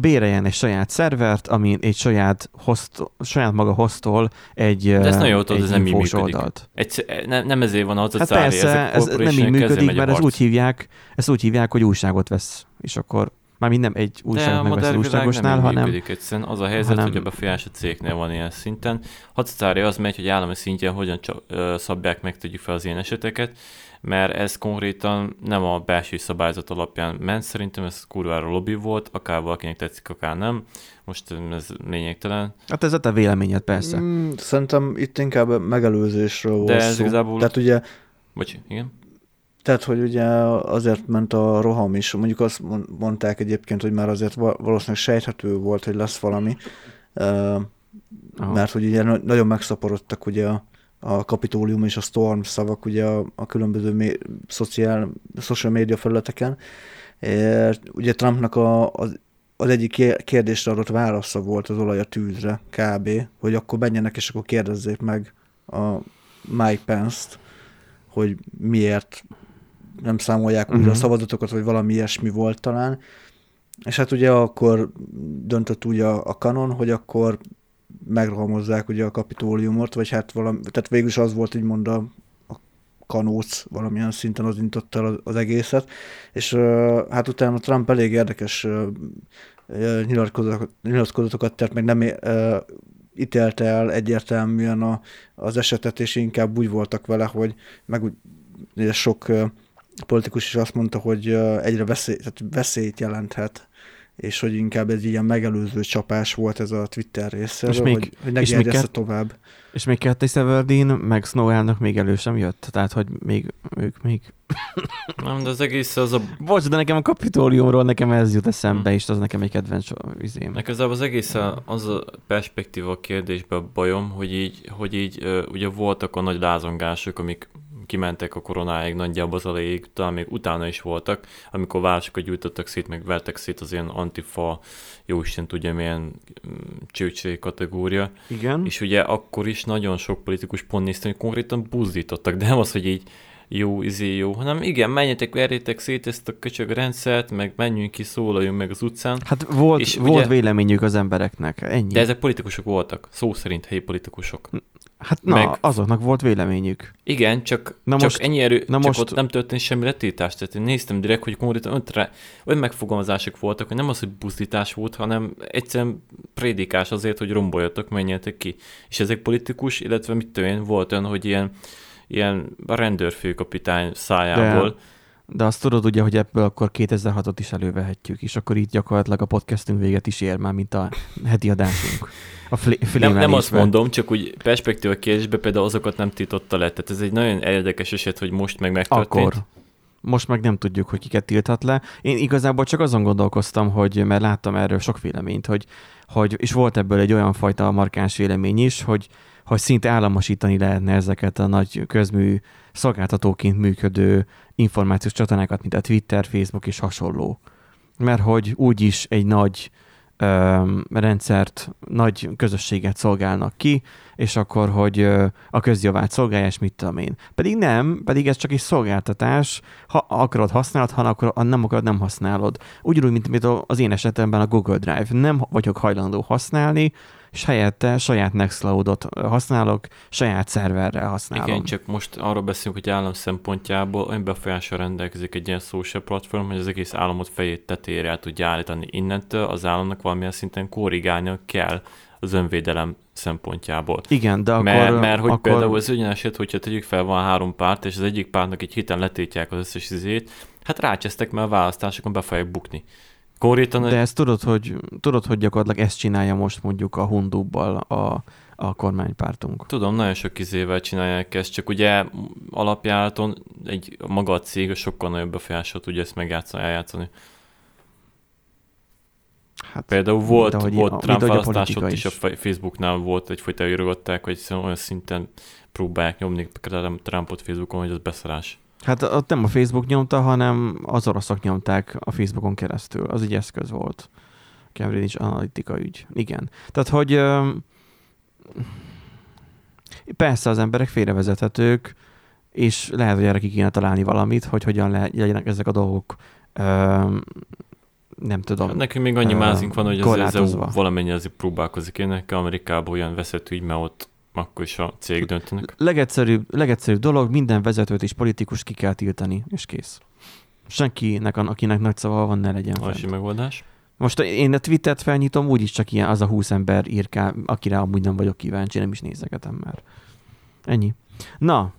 béreljen egy saját szervert, amin egy saját, host, saját maga hostol egy, De ezt nagyon jól tudod, ez nem így működik. oldalt. egy, nem, nem ezért van az a Hát cári, persze, ez nem így működik, mert ez úgy hívják, ezt úgy hívják, hogy újságot vesz, és akkor már nem egy újságot megvesz újságosnál, nem hanem működik egyszerűen. Az a helyzet, hanem- hogy a befolyás a cégnél van ilyen szinten. Hatszárja az megy, hogy állami szintjen hogyan csa- ö, szabják meg, tegyük fel az ilyen eseteket, mert ez konkrétan nem a belső szabályzat alapján ment, szerintem ez kurvára lobby volt, akár valakinek tetszik, akár nem. Most ez lényegtelen. hát ez a te véleményed persze. Mm, szerintem itt inkább megelőzésről volt De ez szó. igazából- Tehát ugye, Bocs, igen? tehát, hogy ugye azért ment a roham is. Mondjuk azt mond- mondták egyébként, hogy már azért va- valószínűleg sejthető volt, hogy lesz valami. Aha. mert hogy ugye na- nagyon megszaporodtak ugye a, a kapitólium és a storm szavak ugye a, a különböző mé- szociál, social média felületeken. É, ugye Trumpnak a, az, az egyik ké- kérdésre adott válasza volt az olaj a tűzre, kb., hogy akkor menjenek és akkor kérdezzék meg a Mike Pence-t, hogy miért nem számolják újra Mhm. a szavazatokat, vagy valami ilyesmi volt talán. És hát ugye akkor döntött úgy a, a kanon, hogy akkor megrohamozzák ugye a kapitóliumot, vagy hát valami, tehát végül is az volt úgymond a, a kanóc valamilyen szinten az intott az, egészet, és hát utána Trump elég érdekes nyilatkozatokat, nyilatkozatokat tett, meg nem ítélte el egyértelműen a, az esetet, és inkább úgy voltak vele, hogy meg úgy, sok politikus is azt mondta, hogy egyre veszély, tehát veszélyt jelenthet és hogy inkább ez ilyen megelőző csapás volt ez a Twitter részéről, És még- hogy, hogy ne és még kett- tovább. És még Kathy Severdeen, meg Snow elnök még elő sem jött. Tehát, hogy még ők még... Nem, de az egész az a Bocs, de nekem a kapitóliumról nekem ez jut eszembe, és az nekem egy kedvenc izém. Nekem az egész a- az a perspektíva a kérdésben a bajom, hogy így, hogy így ugye voltak a nagy lázongások, amik kimentek a koronáig nagyjából az elejéig, talán még utána is voltak, amikor városokat gyújtottak szét, meg vertek szét az ilyen antifa, jóisten tudja milyen mm, csőcsé kategória. Igen. És ugye akkor is nagyon sok politikus pont néztem, hogy konkrétan buzdítottak, de nem az, hogy így jó, izé jó, hanem igen, menjetek, verjétek szét ezt a köcsög rendszert, meg menjünk ki, szólaljunk meg az utcán. Hát volt, És volt ugye- véleményük az embereknek, ennyi. De ezek politikusok voltak, szó szerint helyi politikusok. Hát na, meg- azoknak volt véleményük. Igen, csak, Na csak most- ennyi erő, na csak most- ott nem történt semmi letiltás. Tehát én néztem direkt, hogy konkrétan öntre, olyan megfogalmazások voltak, hogy nem az, hogy buzdítás volt, hanem egyszerűen prédikás azért, hogy romboljatok, menjetek ki. És ezek politikus, illetve mit tudom én, volt olyan, hogy ilyen, ilyen rendőrfőkapitány szájából. De azt tudod ugye, hogy ebből akkor 2006-ot is elővehetjük, és akkor így gyakorlatilag a podcastünk véget is ér már, mint a heti adásunk. A flé- Nem, nem azt mondom, csak úgy perspektíva kérdésbe például azokat nem tiltotta le. Tehát ez egy nagyon érdekes eset, hogy most meg megtörtént. Akkor. Most meg nem tudjuk, hogy kiket tilthat le. Én igazából csak azon gondolkoztam, hogy, mert láttam erről sok véleményt, hogy, hogy és volt ebből egy olyan fajta markáns vélemény is, hogy, hogy szinte államosítani lehetne ezeket a nagy közmű szolgáltatóként működő információs csatornákat, mint a Twitter, Facebook és hasonló. Mert hogy úgyis egy nagy öm, rendszert, nagy közösséget szolgálnak ki, és akkor, hogy ö, a közjavát szolgálja, és mit tudom én. Pedig nem, pedig ez csak egy szolgáltatás, ha akarod használod, ha ha nem akarod, nem használod. Ugyanúgy, mint, mint az én esetemben a Google Drive. Nem vagyok hajlandó használni, és helyette saját Nextcloud-ot használok, saját szerverrel használom. Igen, csak most arról beszélünk, hogy állam szempontjából olyan befolyással rendelkezik egy ilyen social platform, hogy az egész államot fejét tetére el tudja állítani. Innentől az államnak valamilyen szinten korrigálnia kell az önvédelem szempontjából. Igen, de akkor... mert, mert hogy akkor... például az olyan eset, hogyha tegyük fel, van három párt, és az egyik pártnak egy héten letétják az összes izét, hát rácsesztek, mert a választásokon be fogják bukni. Konkrétan De ezt tudod, hogy, tudod, hogy gyakorlatilag ezt csinálja most mondjuk a Hundubbal a, a kormánypártunk. Tudom, nagyon sok izével csinálják ezt, csak ugye alapjáraton egy maga a cég sokkal nagyobb befolyásot tudja ezt megjátszani, eljátszani. Hát, Például volt, mint volt mint Trump a választás ott is, a Facebooknál volt egyfajta írogatták, hogy szóval olyan szinten próbálják nyomni Trumpot Facebookon, hogy az beszarás. Hát ott nem a Facebook nyomta, hanem az oroszok nyomták a Facebookon keresztül. Az egy eszköz volt. Cambridge Analytica ügy. Igen. Tehát, hogy persze az emberek félrevezethetők, és lehet, hogy erre ki kéne találni valamit, hogy hogyan le, legyenek ezek a dolgok nem tudom. Nekünk még annyi mázink van, hogy azért ez korlátozva. valamennyi azért próbálkozik. Én nekem Amerikában olyan vezető ügy, mert ott akkor is a cég döntenek. Legegyszerűbb, legegyszerűbb dolog, minden vezetőt és politikust ki kell tiltani, és kész. Senkinek, akinek nagy szava van, ne legyen fent. megoldás. Most én a Twittert felnyitom, úgyis csak ilyen az a 20 ember írká, akire amúgy nem vagyok kíváncsi, nem is nézegetem már. Ennyi. Na,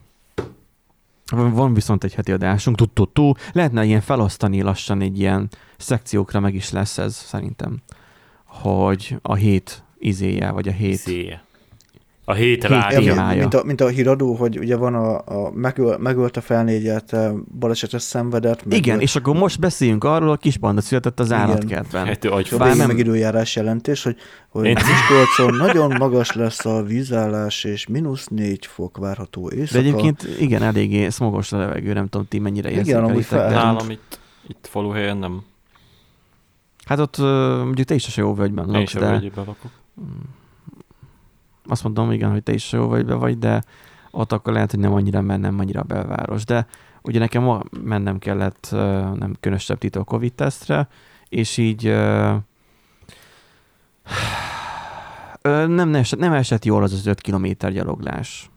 van van viszont egy heti adásunk, tudtó, lehetne ilyen felosztani lassan egy ilyen szekciókra meg is lesz ez szerintem, hogy a hét izéje, vagy a hét Széje. A hét téma. Ja, mint, a, mint a híradó, hogy ugye van a, a megöl, megölt a felnégyet, eh, balesetet szenvedett. meg- Igen, és akkor most beszéljünk arról, a kis banda született az állatkertben. Hát. Bár végén nem- meg időjárás jelentés, hogy, hogy Én- Miskolcon nagyon magas lesz a vízállás, és mínusz négy fok várható De éjszaka. egyébként igen, eléggé szmogos a levegő, nem tudom, ti mennyire Igen, érzékelitek. amúgy fel- de- Nálam itt, itt faluhelyen nem. Hát ott mondjuk te is a jó völgyben Én laksz, de vegyébe lakok. Azt mondom, igen, hogy te is jó völgyben vagy, de ott akkor lehet, hogy nem annyira, mert nem annyira belváros. De ugye nekem ma mennem kellett nem különösebb titok Covid tesztre, és így ö, nem, esett, nem esett jól az az 5 kilométer gyaloglás.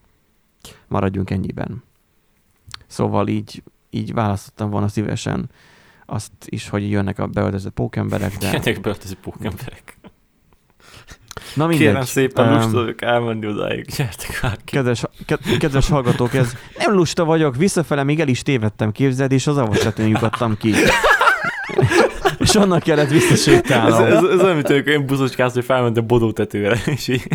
Maradjunk ennyiben. Szóval így, így választottam volna szívesen azt is, hogy jönnek a beöltözött pókemberek, de... Jönnek beöltözött pókemberek. Na mindegy. Kérem szépen, Öm, lusta vagyok elmenni odáig. Gyertek már ki. Kedves, ked- kedves hallgatók, ez nem lusta vagyok, visszafele még el is tévedtem, képzeld, és az avasletőn lyukadtam ki. és onnan kellett Ez, visszasétálnom. ez, ez olyan, mint amikor én buszocskáztam, hogy felmentem Bodó tetőre, és így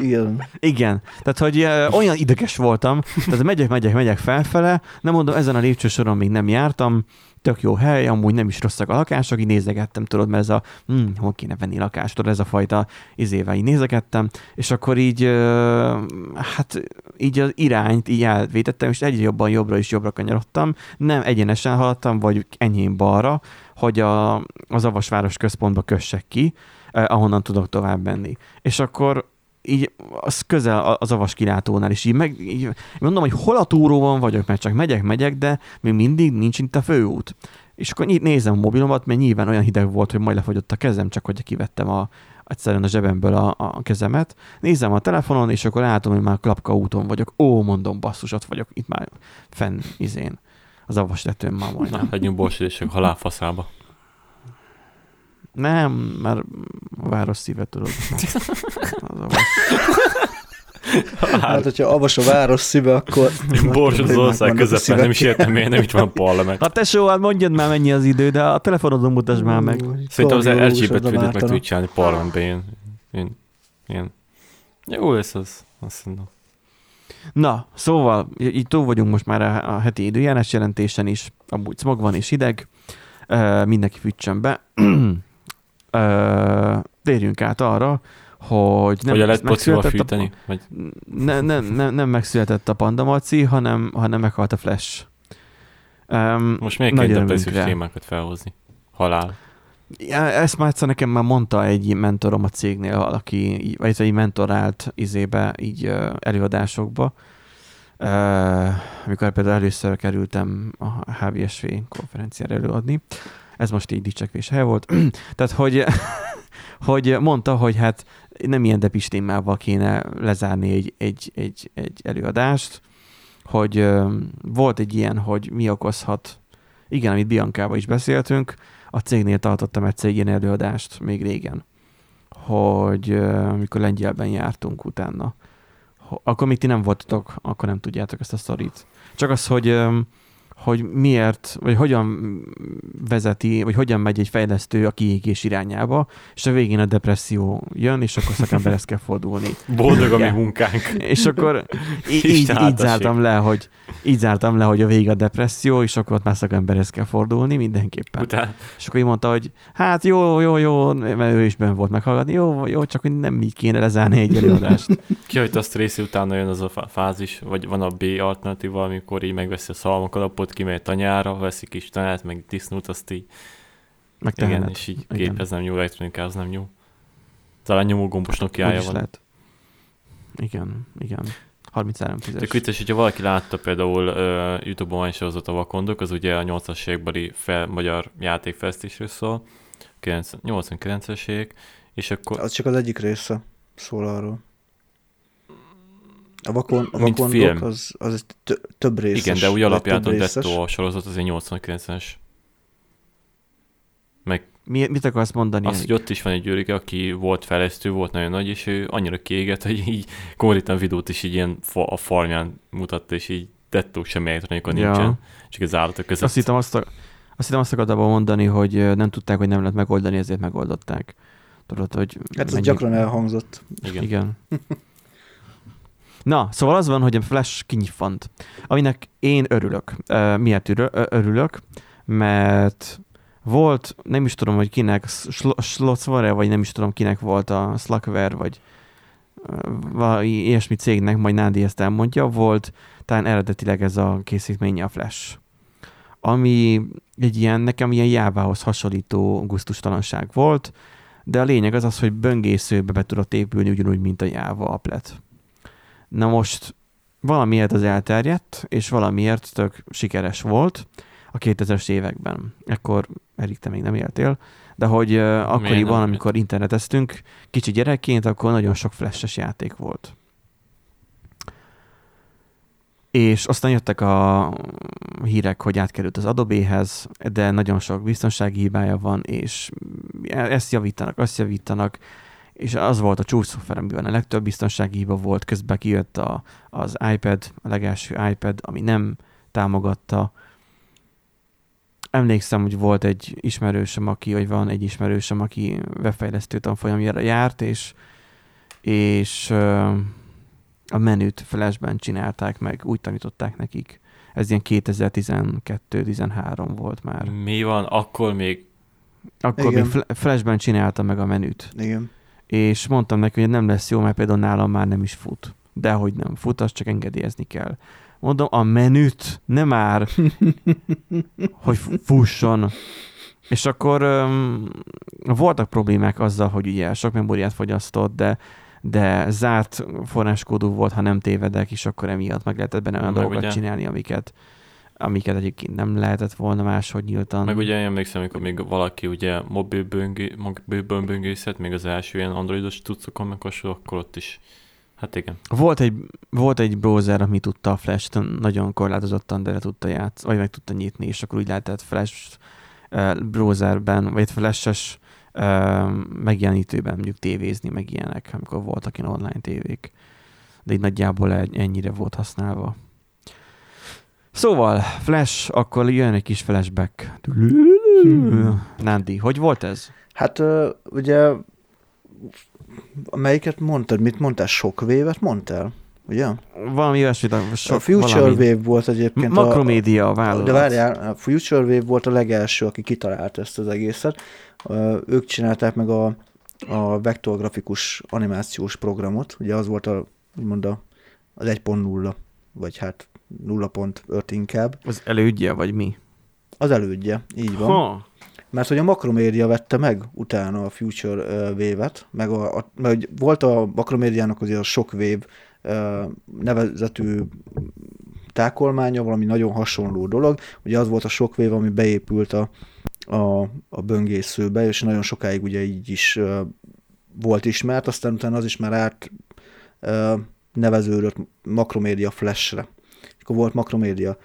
igen. Igen, tehát hogy uh, olyan ideges voltam, tehát megyek, megyek, megyek felfele, nem mondom, ezen a lépcsősoron még nem jártam, tök jó hely, amúgy nem is rosszak a lakások, így nézegettem, tudod, mert ez a, hm, hol kéne venni lakást, tudod, ez a fajta izével így nézegettem, és akkor így, hát így az irányt így elvétettem, és egyre jobban jobbra és jobbra kanyarodtam, nem egyenesen haladtam, vagy enyhén balra, hogy a, az Avasváros központba kössek ki, eh, ahonnan tudok tovább menni. És akkor így az közel az avas kilátónál, és így, meg, így mondom, hogy hol a túróban vagyok, mert csak megyek, megyek, de még mindig nincs itt a főút. És akkor így nézem a mobilomat, mert nyilván olyan hideg volt, hogy majd lefagyott a kezem, csak hogy kivettem a, egyszerűen a zsebemből a, a kezemet. Nézem a telefonon, és akkor látom, hogy már Klapka úton vagyok. Ó, mondom, basszus, ott vagyok, itt már fenn izén. Az avas letőn már na, majdnem. legyünk borsodések halálfaszába. Nem, mert a város szíve tudod. Az avas. Hát, hogyha avas a város szíve, akkor... Borsod az ország közepén, nem is értem, miért nem itt van a parlament. Hát tesó, hát mondjad már mennyi az idő, de a telefonodon mutasd már meg. Szerintem az oda küldött meg tudjuk csinálni parlamentben ilyen, ilyen, ilyen. Jó lesz az, azt mondom. Na, szóval, így túl vagyunk most már a, a heti időjárás jelentésen is, amúgy smog van és hideg, mindenki fűtsön be. uh, térjünk át arra, hogy nem a lehet megszületett fűteni? Vagy ne, nem, nem, nem megszületett a Panda Maci, hanem, hanem meghalt a Flash. Um, most kell depressziós örömünkre. témákat felhozni? Halál. Ja, ezt már egyszer nekem már mondta egy mentorom a cégnél, valaki, vagy egy mentorált izébe, így ö, előadásokba. Uh, amikor például először kerültem a HVSV konferenciára előadni. Ez most így dicsekvés hely volt. Tehát, hogy, hogy mondta, hogy hát nem ilyen depis témával kéne lezárni egy, egy, egy, egy előadást, hogy volt egy ilyen, hogy mi okozhat, igen, amit Biancával is beszéltünk, a cégnél tartottam egyszer egy ilyen előadást még régen, hogy ö, amikor Lengyelben jártunk utána, akkor még ti nem voltatok, akkor nem tudjátok ezt a sztorit. Csak az, hogy, hogy miért, vagy hogyan vezeti, vagy hogyan megy egy fejlesztő a kiégés irányába, és a végén a depresszió jön, és akkor szakemberhez kell fordulni. Boldog a mi munkánk. És akkor így, így, így zártam le, hogy így zártam le, hogy a vége a depresszió, és akkor ott már szakemberhez kell fordulni mindenképpen. Utána És akkor így mondta, hogy hát jó, jó, jó, mert ő is benne volt meghallgatni, jó, jó, csak hogy nem így kéne lezárni egy előadást. kihagyta azt a részét, utána jön az a fá- fázis, vagy van a B alternatíva, amikor így megveszi a szalmakalapot, kimegy a tanyára, veszi kis tanyát, meg disznót, azt így, Meg igen, tehenet. és így Igen. gépez nem jó, elektronikához nem jó. Talán nyomógombos is van. lehet. Igen, igen. 33 Tök tízes. vicces, hogyha valaki látta például uh, Youtube-on van sorozat a Vakondok, az ugye a 80-as évekbeli fel, magyar játékfejlesztésről szól, 90 89-es évek, és akkor Az csak az egyik része szól arról. A vakon, a Mint vakondok film. az, az több részes. igen, de úgy alapjáton. Detto a sorozat az egy 89-es. Meg Mi, mit akarsz mondani? az, hogy ott is van egy győrike, aki volt fejlesztő, volt nagyon nagy, és ő annyira kiégett, hogy így konkrétan videót is így ilyen fa, a farmján mutatta, és így Detto semmi elektronika Ja. nincsen, csak az állatok között. Azt hittem azt, a, azt hittem azt akartam mondani, hogy nem tudták, hogy nem lehet megoldani, ezért megoldották. Tudod, hogy... Hát ez mennyi- gyakran elhangzott. Igen. Igen. Na, szóval az van, hogy a Flash kinyiffant, aminek én örülök. Miért örülök? Mert volt, nem is tudom, hogy kinek, Slotzware, vagy nem is tudom, kinek volt a Slackware, vagy valami ilyesmi cégnek, majd Nádi ezt elmondja, volt talán eredetileg ez a készítménye a Flash. Ami egy ilyen, nekem ilyen jávához hasonlító gusztustalanság volt, de a lényeg az az, hogy böngészőbe be tudott épülni ugyanúgy, mint a Java applet. Na most valamiért az elterjedt, és valamiért tök sikeres volt a 2000-es években. Ekkor, Erik, te még nem éltél, de hogy uh, akkoriban, amikor interneteztünk, kicsi gyerekként, akkor nagyon sok flashes játék volt. és aztán jöttek a hírek, hogy átkerült az Adobe-hez, de nagyon sok biztonsági hibája van, és ezt javítanak, azt javítanak, és az volt a csúcsszoftver, amiben a legtöbb biztonsági hiba volt, közben kijött a, az iPad, a legelső iPad, ami nem támogatta. Emlékszem, hogy volt egy ismerősöm, aki, vagy van egy ismerősöm, aki webfejlesztő tanfolyamjára járt, és, és a menüt flashben csinálták meg, úgy tanították nekik. Ez ilyen 2012-13 volt már. Mi van? Akkor még... Akkor Igen. még flashben csinálta meg a menüt. Igen. És mondtam neki, hogy nem lesz jó, mert például nálam már nem is fut. De hogy nem fut, azt csak engedélyezni kell. Mondom, a menüt nem már, hogy fusson. És akkor um, voltak problémák azzal, hogy ugye sok memóriát fogyasztott, de de zárt forráskódú volt, ha nem tévedek, és akkor emiatt meg lehetett benne olyan meg dolgokat ugye, csinálni, amiket, amiket egyébként nem lehetett volna máshogy nyíltan. Meg ugye emlékszem, amikor még valaki ugye mobilből böngészett, még az első ilyen androidos tucokon, meg akkor ott is Hát igen. Volt egy, volt egy browser, ami tudta a Flash-t nagyon korlátozottan, de le tudta játsz, vagy meg tudta nyitni, és akkor úgy lehetett Flash uh, browserben, vagy Flash-es megjelenítőben mondjuk tévézni, meg ilyenek, amikor voltak ilyen online tévék. De így nagyjából ennyire volt használva. Szóval, Flash, akkor jön egy kis flashback. Nandi, hogy volt ez? Hát ugye, melyiket mondtad? Mit mondtál? Sok vévet mondtál? Ugye? Valami olyasmit. A Future valami... Wave volt egyébként. Makromédia a vállalat. De várjál, a Future Wave volt a legelső, aki kitalálta ezt az egészet. Ők csinálták meg a, a vektorgrafikus animációs programot, ugye az volt a, úgymond a, az 1.0, vagy hát 0.5 inkább. Az elődje, vagy mi? Az elődje, így van. Ha. Mert hogy a Makromédia vette meg utána a Future Wave-et, meg, a, a, mert volt a Makromédiának azért a sok Wave nevezetű tákolmánya, valami nagyon hasonló dolog. Ugye az volt a sok Wave, ami beépült a, a, a böngészőbe, és nagyon sokáig ugye így is volt ismert, aztán utána az is már át neveződött Makromédia Flash-re. Akkor volt Makromédia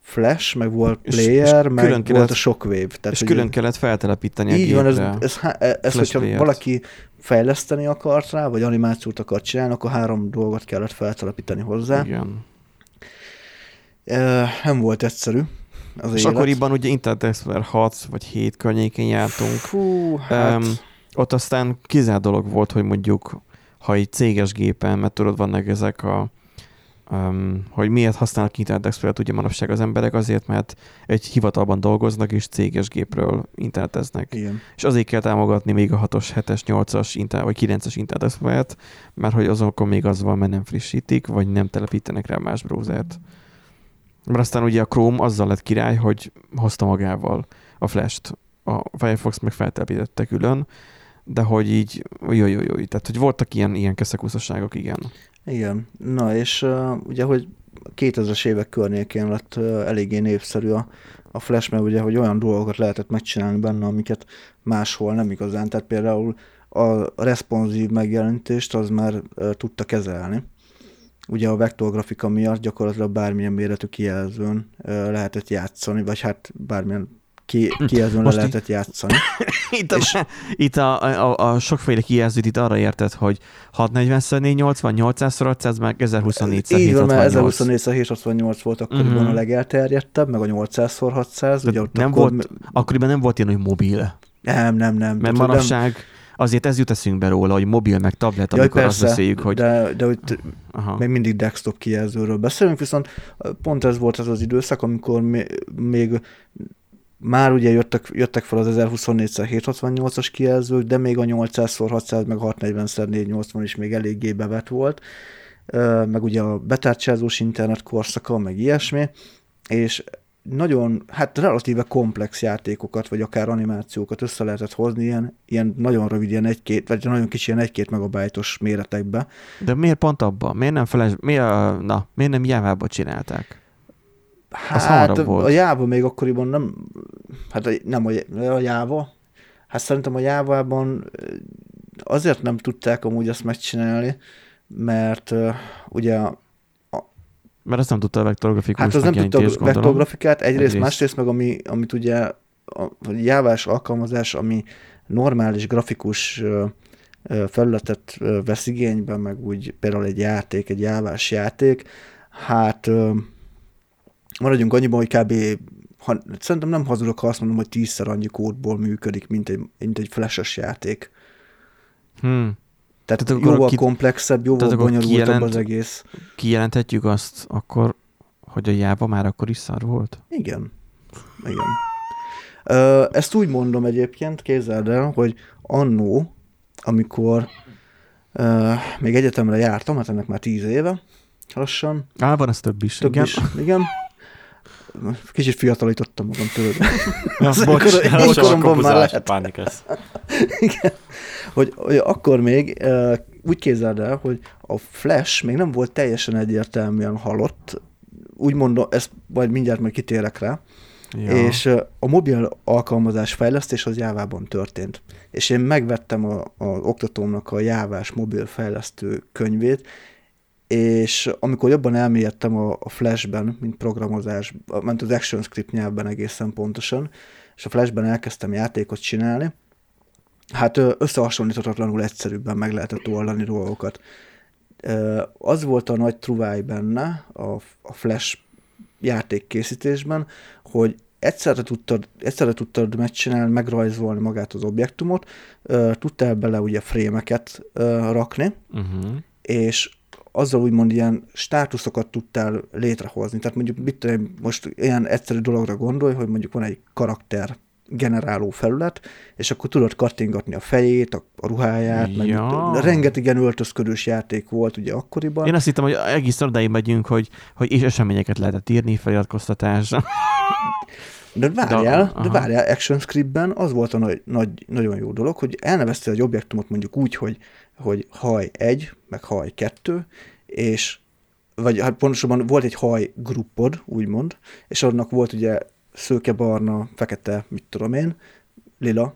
Flash, meg volt Player, és, és meg kellett, volt a Shockwave. Tehát, és külön kellett feltelepíteni Így van, ez, ez, ez, ez hogyha layer valaki fejleszteni akart rá, vagy animációt akart csinálni, akkor három dolgot kellett feltelepíteni hozzá. Igen. Nem volt egyszerű az És élet. akkoriban ugye Internet Explorer 6 vagy 7 környékén jártunk. Fú, hát... Um, ott aztán kizárt dolog volt, hogy mondjuk, ha egy céges gépen, mert tudod, vannak ezek a um, hogy miért használnak Internet Explorer-t ugye manapság az emberek, azért, mert egy hivatalban dolgoznak, és céges gépről interneteznek. Igen. És azért kell támogatni még a 6-os, 7-es, 8-as internet, vagy 9-es Internet Explorer-t, mert hogy azokon még az van, mert nem frissítik, vagy nem telepítenek rá más browsert. Mert aztán ugye a Chrome azzal lett király, hogy hozta magával a Flash-t. A Firefox meg feltelepítette külön, de hogy így, jó, jó, jó, tehát hogy voltak ilyen, ilyen keszekúszosságok, igen. Igen, na és uh, ugye, hogy 2000-es évek környékén lett uh, eléggé népszerű a, a Flash, mert ugye, hogy olyan dolgokat lehetett megcsinálni benne, amiket máshol nem igazán, tehát például a responsív megjelenítést az már uh, tudta kezelni. Ugye a vektorgrafika miatt gyakorlatilag bármilyen méretű kijelzőn lehetett játszani, vagy hát bármilyen ki, kijelzőn le lehetett játszani. itt, és... a, itt a, a, a sokféle kijelzőt itt arra érted, hogy 640x480, 800x600, meg 1024x768. Így van, mert 1024x768 volt akkoriban uh-huh. a legelterjedtebb, meg a 800x600. Ugye ott nem akkor... volt, akkoriban nem volt ilyen, hogy mobil. Nem, nem, nem. Mert manapság... Nem azért ez jut eszünkbe róla, hogy mobil meg tablet, amikor ja, persze, azt beszéljük, hogy... De, de hogy Aha. még mindig desktop kijelzőről beszélünk, viszont pont ez volt az az időszak, amikor még már ugye jöttek, jöttek fel az 1024x768-as kijelzők, de még a 800x600 meg 640x480 is még eléggé bevet volt, meg ugye a betárcsázós internet korszaka, meg ilyesmi, és nagyon, hát relatíve komplex játékokat, vagy akár animációkat össze lehetett hozni ilyen, ilyen nagyon rövid, ilyen egy-két, vagy nagyon kicsi, ilyen egy-két megabajtos méretekbe. De miért pont abban? Miért nem flash, miért, na, miért nem Java-ba csinálták? Hát volt. a Java még akkoriban nem, hát nem a, a Java, hát szerintem a Java-ban azért nem tudták amúgy ezt megcsinálni, mert uh, ugye Mert azt nem tudta a vektorgrafikus Hát az nem tudta a vektorgrafikát, egyrészt, Egyrészt. másrészt meg ami, amit ugye a a jávás alkalmazás, ami normális grafikus felületet vesz igénybe, meg úgy például egy játék, egy jávás játék, hát maradjunk annyiban, hogy kb. Ha, szerintem nem hazudok, ha azt mondom, hogy tízszer annyi kódból működik, mint egy, mint egy flashes játék. Hmm. Tehát, Tehát jóval ki- komplexebb, jóval bonyolultabb kijelent- az egész. Kijelenthetjük azt akkor, hogy a Java már akkor is szar volt? Igen. Igen. Ezt úgy mondom egyébként, képzeld el, hogy annó, amikor ö, még egyetemre jártam, hát ennek már tíz éve, lassan, Á, van ez több is. több igen. is, igen. Kicsit fiatalítottam magam tőled. Ja, Az bocs, ekkora- bocs, koromban már lehet. pánikesz. Igen. Hogy, hogy akkor még úgy képzeld el, hogy a Flash még nem volt teljesen egyértelműen halott, úgy mondom, ezt majd mindjárt majd kitérek rá, Ja. és a mobil alkalmazás fejlesztés az Jávában történt. És én megvettem a, a oktatómnak a Jávás mobil fejlesztő könyvét, és amikor jobban elmélyedtem a, a Flashben, mint programozás, ment az ActionScript nyelvben egészen pontosan, és a Flashben elkezdtem játékot csinálni, hát összehasonlíthatatlanul egyszerűbben meg lehetett oldani dolgokat. Az volt a nagy truváj benne a, a Flash játékkészítésben, hogy egyszerre tudtad, egyszerre tudtad megcsinálni, megrajzolni magát az objektumot, tudtál bele ugye frémeket rakni, Uh-huh. és azzal úgymond ilyen státuszokat tudtál létrehozni. Tehát mondjuk mit tudom, most ilyen egyszerű dologra gondolj, hogy mondjuk van egy karakter generáló felület, és akkor tudod kattingatni a fejét, a, a ruháját, meg Ja. tudom, rengeteg ilyen öltözködős játék volt ugye akkoriban. Én azt hittem, hogy egész odáig megyünk, hogy, hogy és eseményeket lehetett írni, feliratkoztatásra. De várjál, de, aha. de várjál, ActionScriptben az volt a nagy, nagy, nagyon jó dolog, hogy elneveztél egy objektumot mondjuk úgy, hogy, hogy haj 1, meg haj 2, és vagy hát pontosabban volt egy haj gruppod, úgymond, és annak volt ugye szőke, barna, fekete, mit tudom én, lila,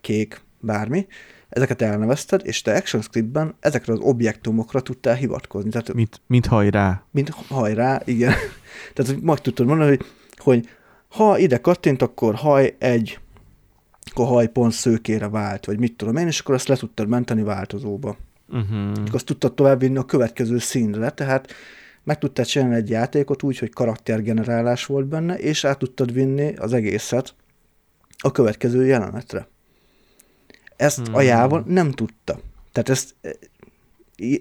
kék, bármi, ezeket elnevezted, és te ActionScriptben ezekre az objektumokra tudtál hivatkozni. Tehát Mint, mint hajrá. mint hajrá, igen. Tehát, hogy meg tudtad mondani, hogy, hogy ha ide kattint, akkor haj egy, akkor haj pont szőkére vált, vagy mit tudom én, és akkor azt le tudtad menteni változóba. Uh-huh. Akkor azt tudtad továbbvinni a következő színre, tehát meg tudtad csinálni egy játékot úgy, hogy karaktergenerálás volt benne, és át tudtad vinni az egészet a következő jelenetre. Ezt hmm. a Hmm. Java nem tudta. Tehát ezt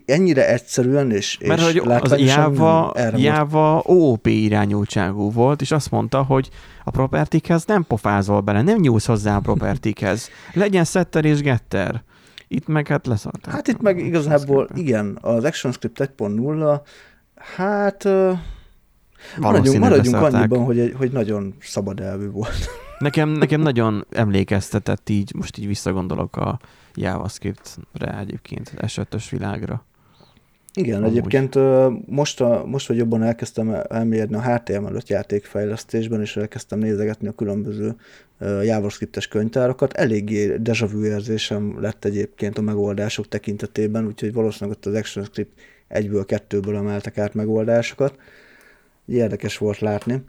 ennyire egyszerűen és, Mert és hogy az Java, volt Java OOP irányultságú volt, és azt mondta, hogy a propertikhez nem pofázol bele, nem nyúlsz hozzá a propertikhez. Legyen setter és getter. Itt meg hát leszarták. Hát itt meg igazából, igen, az ActionScript 1.0, hát maradjunk, maradjunk annyiban, hogy, hogy nagyon szabad elvű volt. Nekem, nekem nagyon emlékeztetett így, most így visszagondolok a JavaScript-re egyébként, S5-ös világra. Igen, Amúgy. egyébként most, a, most, hogy jobban elkezdtem elmélyedni a HTML5 játékfejlesztésben, és elkezdtem nézegetni a különböző JavaScript-es könyvtárakat, eléggé deja vu érzésem lett egyébként a megoldások tekintetében, úgyhogy valószínűleg ott az ActionScript egyből, kettőből emeltek át megoldásokat. Érdekes volt látni.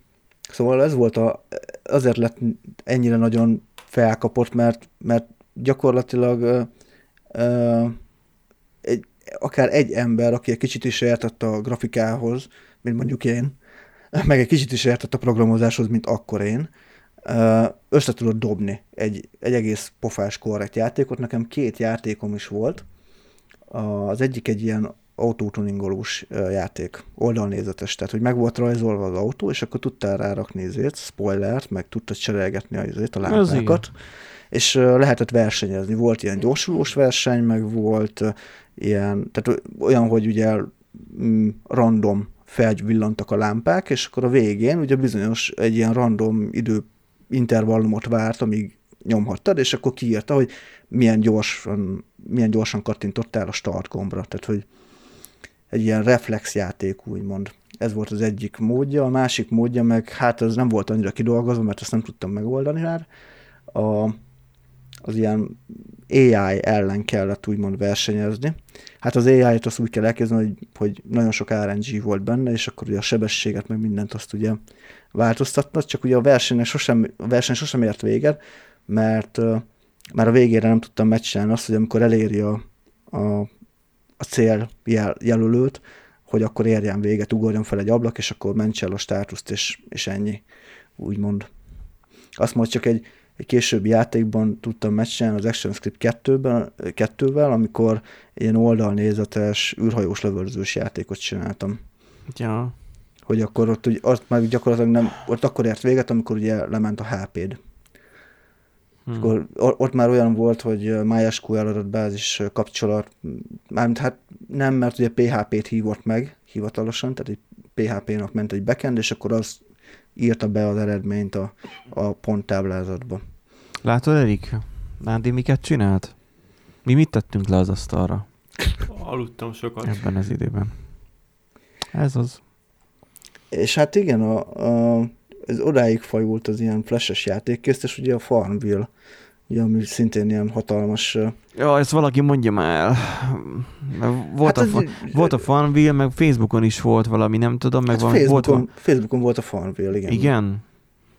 Szóval ez volt a, azért lett ennyire nagyon felkapott, mert, mert gyakorlatilag ö, ö, egy, akár egy ember, aki egy kicsit is értett a grafikához, mint mondjuk én, meg egy kicsit is értett a programozáshoz, mint akkor én, össze tudott dobni egy, egy egész pofás korrekt játékot. Nekem két játékom is volt. Az egyik egy ilyen autótuningolós játék, oldalnézetes, tehát hogy meg volt rajzolva az autó, és akkor tudtál rárakni ezért, spoilert, meg tudtad cserélgetni azért a lámpákat, és lehetett versenyezni. Volt ilyen gyorsulós verseny, meg volt ilyen, tehát olyan, hogy ugye mm, random felvillantak a lámpák, és akkor a végén ugye bizonyos egy ilyen random idő intervallumot várt, amíg nyomhattad, és akkor kiírta, hogy milyen gyorsan, milyen gyorsan kattintottál a start gombra. Tehát, hogy egy ilyen reflexjáték, úgymond. Ez volt az egyik módja, a másik módja meg, hát ez nem volt annyira kidolgozva, mert ezt nem tudtam megoldani már. A, az ilyen AI ellen kellett úgymond versenyezni. Hát az AI-t azt úgy kell elképzelni, hogy, hogy nagyon sok RNG volt benne, és akkor ugye a sebességet, meg mindent azt ugye változtatna, csak ugye a verseny sosem, a verseny sosem ért véget, mert már a végére nem tudtam megcsinálni azt, hogy amikor eléri a, a, a cél jel, jelölőt, hogy akkor érjen véget, ugorjon fel egy ablak, és akkor mentse el a státuszt, és, és ennyi, úgymond. Azt majd csak egy, egy későbbi játékban tudtam meccselni az ActionScript 2-ben, 2-vel, amikor ilyen oldalnézetes, űrhajós lövöldözős játékot csináltam. Ja. Hogy akkor ott, úgy, ott már gyakorlatilag nem, ott akkor ért véget, amikor ugye lement a HP-d. Hmm. Akkor ott már olyan volt, hogy MySQL adatbázis kapcsolat, mármint hát nem, mert ugye PHP-t hívott meg hivatalosan, tehát egy PHP-nak ment egy backend, és akkor az írta be az eredményt a, a ponttáblázatba. Látod, Erik? Nándi miket csinált? Mi mit tettünk le az asztalra? Aludtam sokat. Ebben az időben. Ez az. És hát igen, a, a, ez odáig fajult az ilyen flashes játék közt, és ugye a Farmville, ugye, ami szintén ilyen hatalmas... Ja, ezt valaki mondja már el. Volt, hát a, az, volt a Farmville, meg Facebookon is volt valami, nem tudom, meg hát van, Facebookon, volt... Facebookon volt a Farmville, igen. Igen?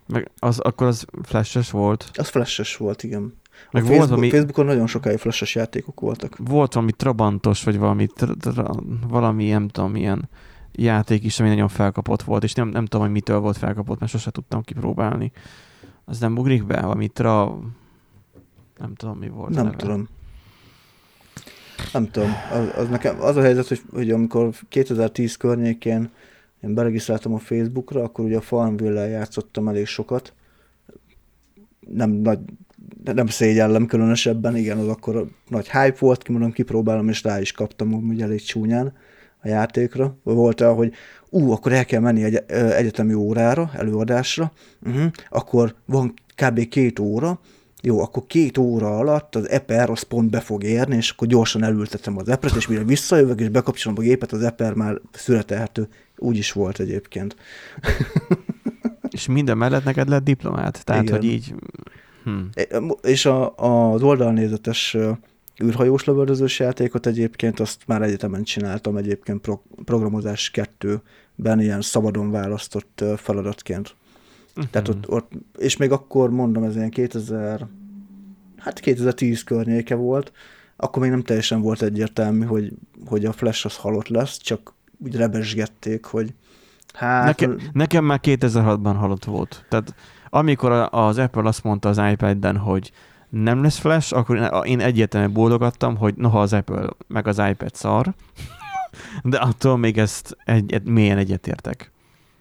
Meg az, akkor az flashes volt? Az flashes volt, igen. Meg a Facebook, valami, Facebookon nagyon sokáig flashes játékok voltak. Volt valami Trabantos, vagy valami, tra, tra, valami, nem tudom, ilyen játék is, ami nagyon felkapott volt, és nem, nem tudom, hogy mitől volt felkapott, mert sose tudtam kipróbálni. Az nem ugrik be? Valami tra... Nem tudom, mi volt. Nem tudom. Nem tudom. Az, az, nekem, az a helyzet, hogy, hogy amikor 2010 környékén én beregisztráltam a Facebookra, akkor ugye a Farmville-lel játszottam elég sokat. Nem nagy, nem szégyellem különösebben, igen, az akkor nagy hype volt, kimondom, kipróbálom, és rá is kaptam úgy elég csúnyán a játékra. Volt olyan, hogy ú, akkor el kell menni egy egyetemi órára, előadásra, uh-huh, akkor van kb. két óra, jó, akkor két óra alatt az Eper az pont be fog érni, és akkor gyorsan elültetem az Epret, és mire visszajövök, és bekapcsolom a gépet, az Eper már születelhető. Úgy is volt egyébként. és minden mellett neked lett diplomát? Tehát, Igen. hogy így... Hm. És a, az oldalnézetes űrhajós lövöldözős játékot egyébként, azt már egyetemen csináltam egyébként pro, programozás kettőben ilyen szabadon választott feladatként. Uh-huh. Tehát ott, ott, és még akkor mondom, ez ilyen 2000, hát 2010 környéke volt, akkor még nem teljesen volt egyértelmű, hogy, hogy a Flash az halott lesz, csak úgy rebesgették, hogy hát... Nekem, nekem már 2006-ban halott volt. Tehát amikor az Apple azt mondta az iPad-den, hogy nem lesz flash, akkor én egyértelműen bólogattam, hogy noha az Apple meg az iPad szar, de attól még ezt egy, egy, mélyen egyetértek.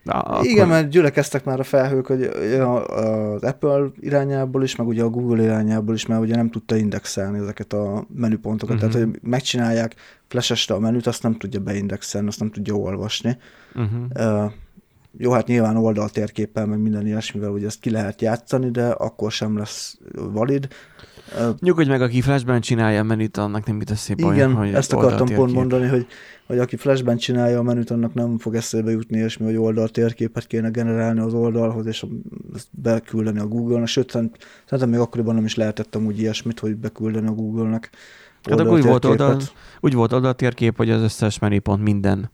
Akkor... Igen, mert gyülekeztek már a felhők, hogy az Apple irányából is, meg ugye a Google irányából is, mert ugye nem tudta indexelni ezeket a menüpontokat. Uh-huh. Tehát, hogy megcsinálják flash a menüt, azt nem tudja beindexelni, azt nem tudja olvasni. Uh-huh. Uh, jó, hát nyilván oldaltérképpel, meg minden ilyesmivel, hogy ezt ki lehet játszani, de akkor sem lesz valid. Nyugodj meg, aki flashben csinálja a menüt, annak nem jut eszébe Igen, olyan, hogy ezt akartam pont mondani, hogy, hogy aki flashben csinálja a menüt, annak nem fog eszébe jutni ilyesmi, hogy oldaltérképet kéne generálni az oldalhoz, és ezt beküldeni a Google-nak. Sőt, szerintem még akkoriban nem is lehetettem úgy ilyesmit, hogy beküldeni a Google-nak. Hát úgy volt, oldal, úgy volt oldaltérkép, hogy az összes menüpont minden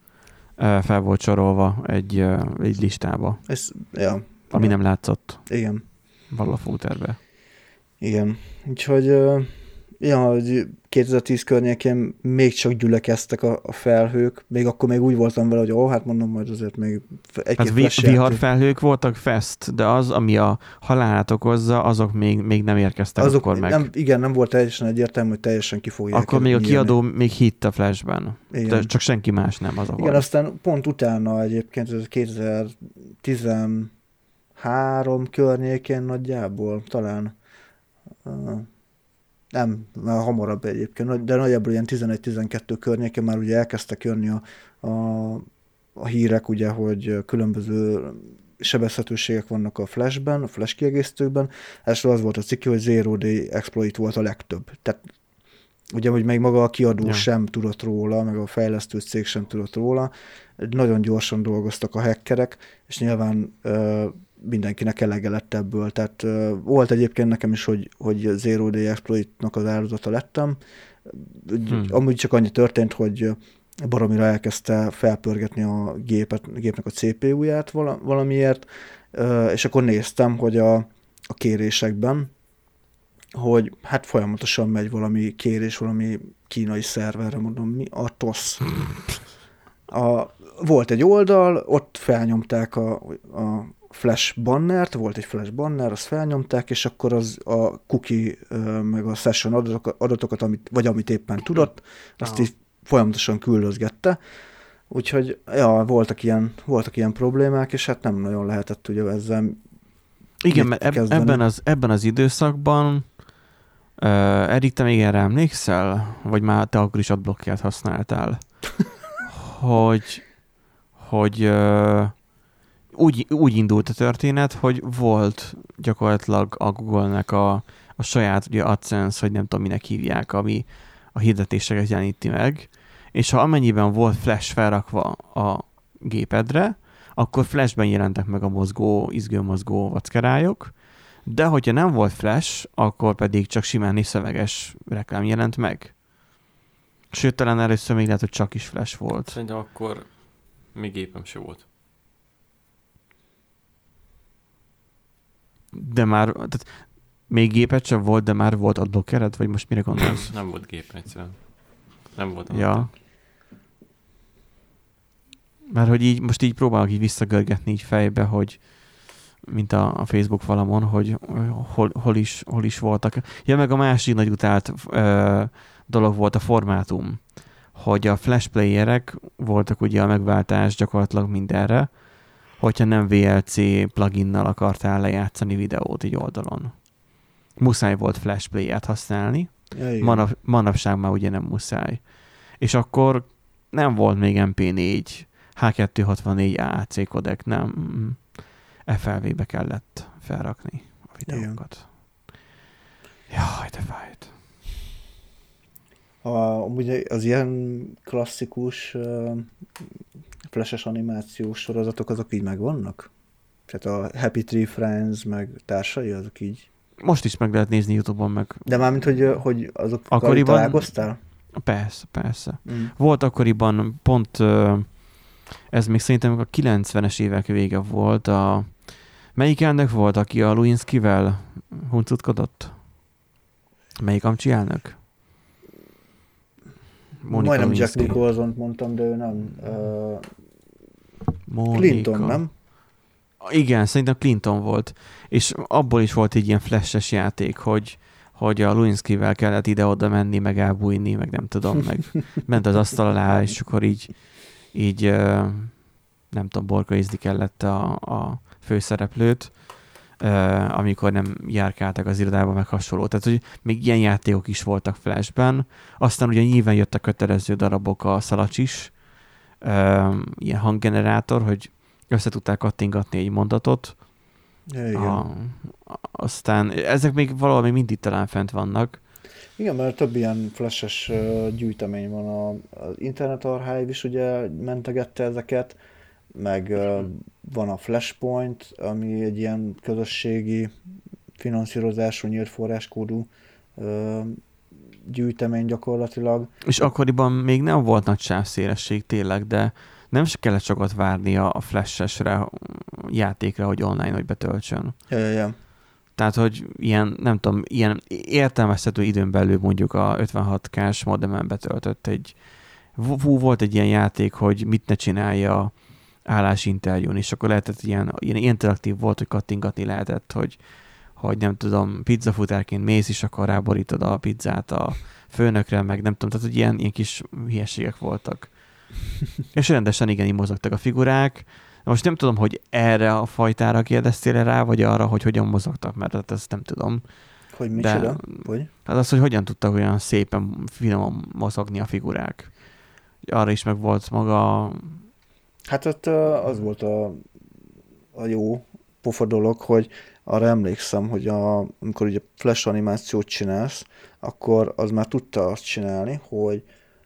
fel volt sorolva egy, egy listába. Ez, ja. Ami nem látszott. Igen. Valahol a footerbe. Igen. Úgyhogy ja, hogy 2010 környékén még csak gyülekeztek a, a felhők, még akkor még úgy voltam vele, hogy ó, hát mondom, majd azért még egy hát vi- viharfelhők voltak fest, de az, ami a halálát okozza, azok még, még nem érkeztek azok akkor meg. Nem, igen, nem volt teljesen egyértelmű, hogy teljesen ki fogják. Akkor még a kiadó még hitt a flashben. Igen. De csak senki más nem az a Igen, aztán pont utána egyébként, ez 2013 környékén nagyjából talán nem, már hamarabb egyébként, de nagyjából ilyen 11-12 környéken már ugye elkezdtek jönni a, a, a hírek, ugye, hogy különböző sebezhetőségek vannak a Flashben, a Flash kiegészítőkben. Ez az volt a cikk, hogy Zero Day exploit volt a legtöbb. Tehát ugye, hogy még maga a kiadó ja. sem tudott róla, meg a fejlesztő cég sem tudott róla. Nagyon gyorsan dolgoztak a hackerek, és nyilván mindenkinek elege lett ebből. Tehát volt egyébként nekem is, hogy, hogy Zero Day Exploit-nak az áldozata lettem. Hmm. Amúgy csak annyi történt, hogy baromira elkezdte felpörgetni a gépet, a gépnek a CPU-ját valamiért, és akkor néztem, hogy a, a kérésekben, hogy hát folyamatosan megy valami kérés, valami kínai szerverre, mondom, mi a TOSZ. A, volt egy oldal, ott felnyomták a, a flash bannert, volt egy flash banner, azt felnyomták, és akkor az a cookie meg a session adatokat, amit, vagy amit éppen tudott, azt Aha. így folyamatosan küldözgette. Úgyhogy ja, voltak ilyen, voltak ilyen problémák, és hát nem nagyon lehetett ugye ezzel Igen, mert eb- ebben, az, ebben az időszakban Uh, Erik, te még erre emlékszel? Vagy már te akkor is adblockját használtál? hogy hogy uh, úgy, úgy indult a történet, hogy volt gyakorlatilag a Google-nek a, a saját ugye AdSense, hogy nem tudom minek hívják, ami a hirdetéseket jeleníti meg, és ha amennyiben volt flash felrakva a gépedre, akkor flashben jelentek meg a mozgó, izgőmozgó vackerályok, de hogyha nem volt flash, akkor pedig csak simán szöveges reklám jelent meg. Sőt, talán először még lehet, hogy csak is flash volt. Szerintem akkor még gépem se volt. De már, tehát még gépet sem volt, de már volt adblockered, vagy most mire gondolsz? Nem volt gép egyszerűen. Nem volt Ja. Mert hogy így, most így próbálok így visszagörgetni így fejbe, hogy mint a, a Facebook valamon, hogy hol, hol, is, hol is voltak. Ja, meg a másik nagy utált ö, dolog volt a formátum, hogy a flash playerek voltak ugye a megváltás gyakorlatilag mindenre, hogyha nem VLC pluginnal akartál lejátszani videót egy oldalon. Muszáj volt flash play-et használni, ja, Manap, manapság már ugye nem muszáj. És akkor nem volt még MP4, H264 AAC kodek, nem. FLV-be kellett felrakni a videókat. Jaj, de fájt. A, ugye az ilyen klasszikus uh, flashes animációs sorozatok, azok így megvannak? Tehát a Happy Tree Friends, meg társai, azok így? Most is meg lehet nézni Youtube-on, meg... De mármint, hogy, hogy azok akkoriban... találkoztál? Persze, persze. Mm. Volt akkoriban pont, ez még szerintem a 90-es évek vége volt, a Melyik elnök volt, aki a Luinskivel huncutkodott? Melyik amcsi elnök? Monica Majdnem Jack nicholson mondtam, de ő nem. Uh, Clinton, nem? Igen, szerintem Clinton volt. És abból is volt egy ilyen flashes játék, hogy, hogy a Luinskivel kellett ide-oda menni, meg elbújni, meg nem tudom, meg ment az asztal alá, és akkor így, így nem tudom, borkaizni kellett a, a főszereplőt, amikor nem járkáltak az irodában, meg hasonló. Tehát, hogy még ilyen játékok is voltak Flashben. Aztán ugye nyilván jött a kötelező darabok, a szalacs is, ilyen hanggenerátor, hogy össze tudták kattingatni egy mondatot. Ja, igen. A, aztán ezek még valami mindig talán fent vannak. Igen, mert több ilyen flashes gyűjtemény van. A, az Internet Archive is ugye mentegette ezeket, meg van a Flashpoint, ami egy ilyen közösségi finanszírozású, nyílt forráskódú gyűjtemény gyakorlatilag. És akkoriban még nem volt nagy sávszélesség tényleg, de nem se kellett sokat várni a flash-esre játékra, hogy online hogy betöltsön. Ja, ja, ja. Tehát, hogy ilyen, nem tudom, ilyen értelmezhető időn belül mondjuk a 56K-s modemen betöltött egy, volt egy ilyen játék, hogy mit ne csinálja állásinterjún, és akkor lehetett ilyen, ilyen interaktív volt, hogy kattingatni lehetett, hogy, hogy nem tudom, pizzafutárként mész, és akkor ráborítod a pizzát a főnökre, meg nem tudom, tehát hogy ilyen, ilyen kis hülyeségek voltak. és rendesen igen, így mozogtak a figurák. Most nem tudom, hogy erre a fajtára kérdeztél rá, vagy arra, hogy hogyan mozogtak, mert hát ezt nem tudom. Hogy micsoda? Hogy? Hát az, hogy hogyan tudtak olyan szépen, finoman mozogni a figurák. Arra is meg volt maga Hát ott az volt a, a jó pofa dolog, hogy arra emlékszem, hogy a, amikor ugye flash animációt csinálsz, akkor az már tudta azt csinálni, hogy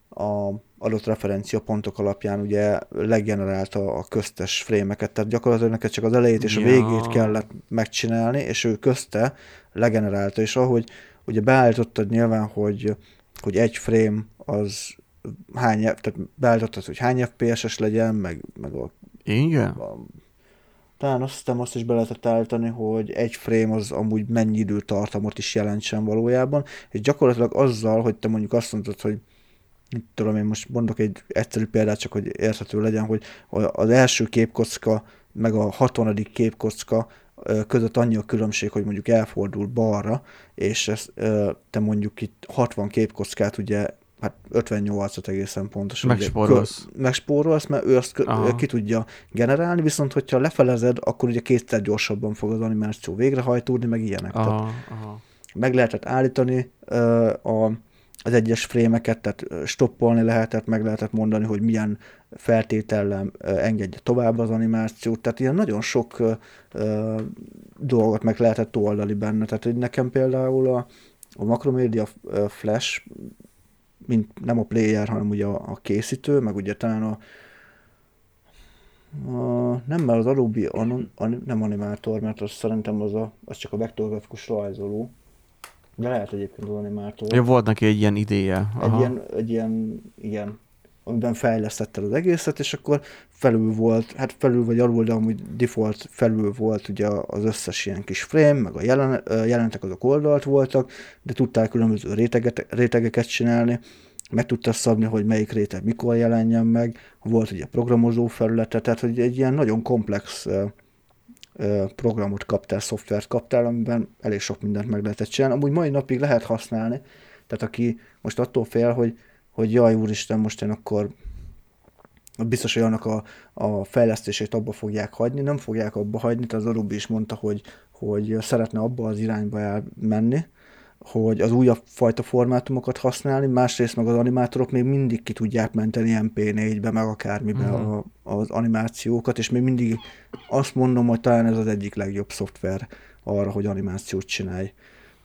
a, adott referenciapontok alapján ugye legenerálta a köztes frémeket, tehát gyakorlatilag neked csak az elejét és a Ja. végét kellett megcsinálni, és ő közte legenerálta, és ahogy ugye beállítottad nyilván, hogy, hogy egy frame az hány, tehát beállítottad, hogy hány FPS-es legyen, meg, meg a Igen? a, talán azt hiszem azt is be lehetett állítani, hogy egy frame az amúgy mennyi időtartamot is jelentsen valójában, és gyakorlatilag azzal, hogy te mondjuk azt mondod, hogy mit tudom én most mondok egy egyszerű példát, csak hogy érthető legyen, hogy az első képkocka meg a 60. képkocka között annyi a különbség, hogy mondjuk elfordul balra, és ezt, te mondjuk itt 60 képkockát ugye hát 58-at egészen pontosan. ugye, Megspórolsz. kö- Megspórolsz, mert ő azt kö- Aha. ki tudja generálni, viszont hogyha lefelezed, akkor ugye kétszer gyorsabban fog az animáció végrehajtódni, meg ilyenek. Tehát Aha, aha. meg lehetett állítani ö, a, az egyes frémeket, tehát stoppolni lehetett, meg lehetett mondani, hogy milyen feltétellel engedje tovább az animációt, tehát ilyen nagyon sok ö, dolgot meg lehetett oldani benne, tehát hogy nekem például a, a Macromedia Flash, mint nem a player, hanem ugye a, a készítő, meg ugye talán a, a nem mert az Adobe anim, anim, nem animátor, mert az szerintem az, a, az csak a vektorgrafikus rajzoló, de lehet egyébként az animátor. Ja, volt neki egy ilyen idéje. egy, ilyen, egy ilyen, igen, amiben fejlesztette az egészet, és akkor felül volt, hát felül vagy alul, de amúgy default felül volt ugye az összes ilyen kis frame, meg a jelen, jelentek azok oldalt voltak, de tudtál különböző réteget, rétegeket csinálni, meg tudta szabni, hogy melyik réteg mikor jelenjen meg, volt ugye programozó felülete, tehát hogy egy ilyen nagyon komplex programot kaptál, szoftvert kaptál, amiben elég sok mindent meg lehetett csinálni. Amúgy mai napig lehet használni, tehát aki most attól fél, hogy, hogy jaj úristen, most én akkor biztos, hogy annak a, a fejlesztését abba fogják hagyni, nem fogják abba hagyni, tehát az Adobe is mondta, hogy, hogy szeretne abba az irányba elmenni, hogy az újabb fajta formátumokat használni, másrészt meg az animátorok még mindig ki tudják menteni MP4-be, meg akármibe Mhm. a, az animációkat, és még mindig azt mondom, hogy talán ez az egyik legjobb szoftver arra, hogy animációt csinálj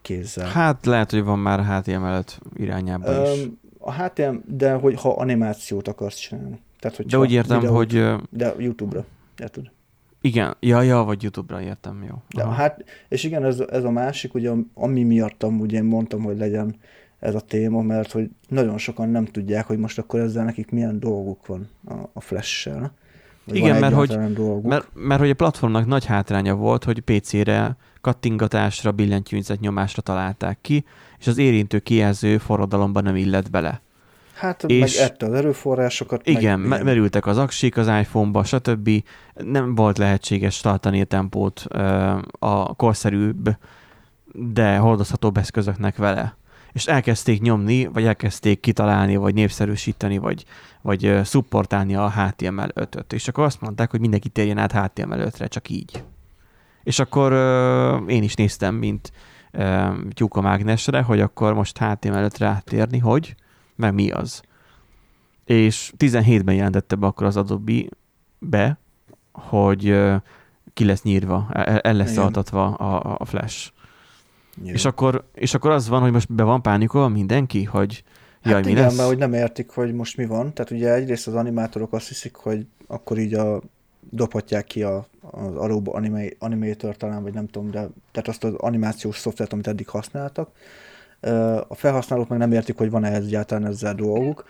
kézzel. Hát lehet, hogy van már HTML5 irányában is. A HTML, de hogy ha animációt akarsz csinálni. Tehát, hogy De úgy értem, hogy ö, De YouTube-ra, érted? igen, ja, ja, vagy YouTube-ra értem, jó. De Aha. hát, és igen, ez, ez a másik, ugye, ami miatt amúgy én mondtam, hogy legyen ez a téma, mert hogy nagyon sokan nem tudják, hogy most akkor ezzel nekik milyen dolguk van a, a Flash-sel. Igen, mert hogy-. Mert, mert hogy a platformnak nagy hátránya volt, hogy PC-re kattingatásra, billentyűzet nyomásra találták ki, és az érintő kijelző forradalomban nem illett bele. hát és- meg ette az erőforrásokat. Igen, meg, me- merültek az aksik az iPhone-ba, stb. Nem volt lehetséges tartani a tempót a korszerűbb, de hordozhatóbb eszközöknek vele. És elkezdték nyomni, vagy elkezdték kitalálni, vagy népszerűsíteni, vagy, vagy szupportálni a HTML5-öt. És akkor azt mondták, hogy mindenki térjen át HTML5-re, csak így. És akkor ö, én is néztem, mint ö, tyúka mágnesre, hogy akkor most HTML5-re áttérni, hogy, meg mi az és 17-ben jelentette be akkor az Adobe be, hogy ö, ki lesz nyírva, el el lesz altatva a, a Flash. Igen. És akkor, és akkor az van, hogy most be van pánikolva mindenki, hogy jaj, hát mi igen, lesz? mert hogy nem értik, hogy most mi van. Tehát ugye egyrészt az animátorok azt hiszik, hogy akkor így a, dobhatják ki a, az Adobe Anima, Animator talán, vagy nem tudom, de tehát azt az animációs szoftvert, amit eddig használtak. A felhasználók meg nem értik, hogy van-e egyáltalán ezzel dolguk.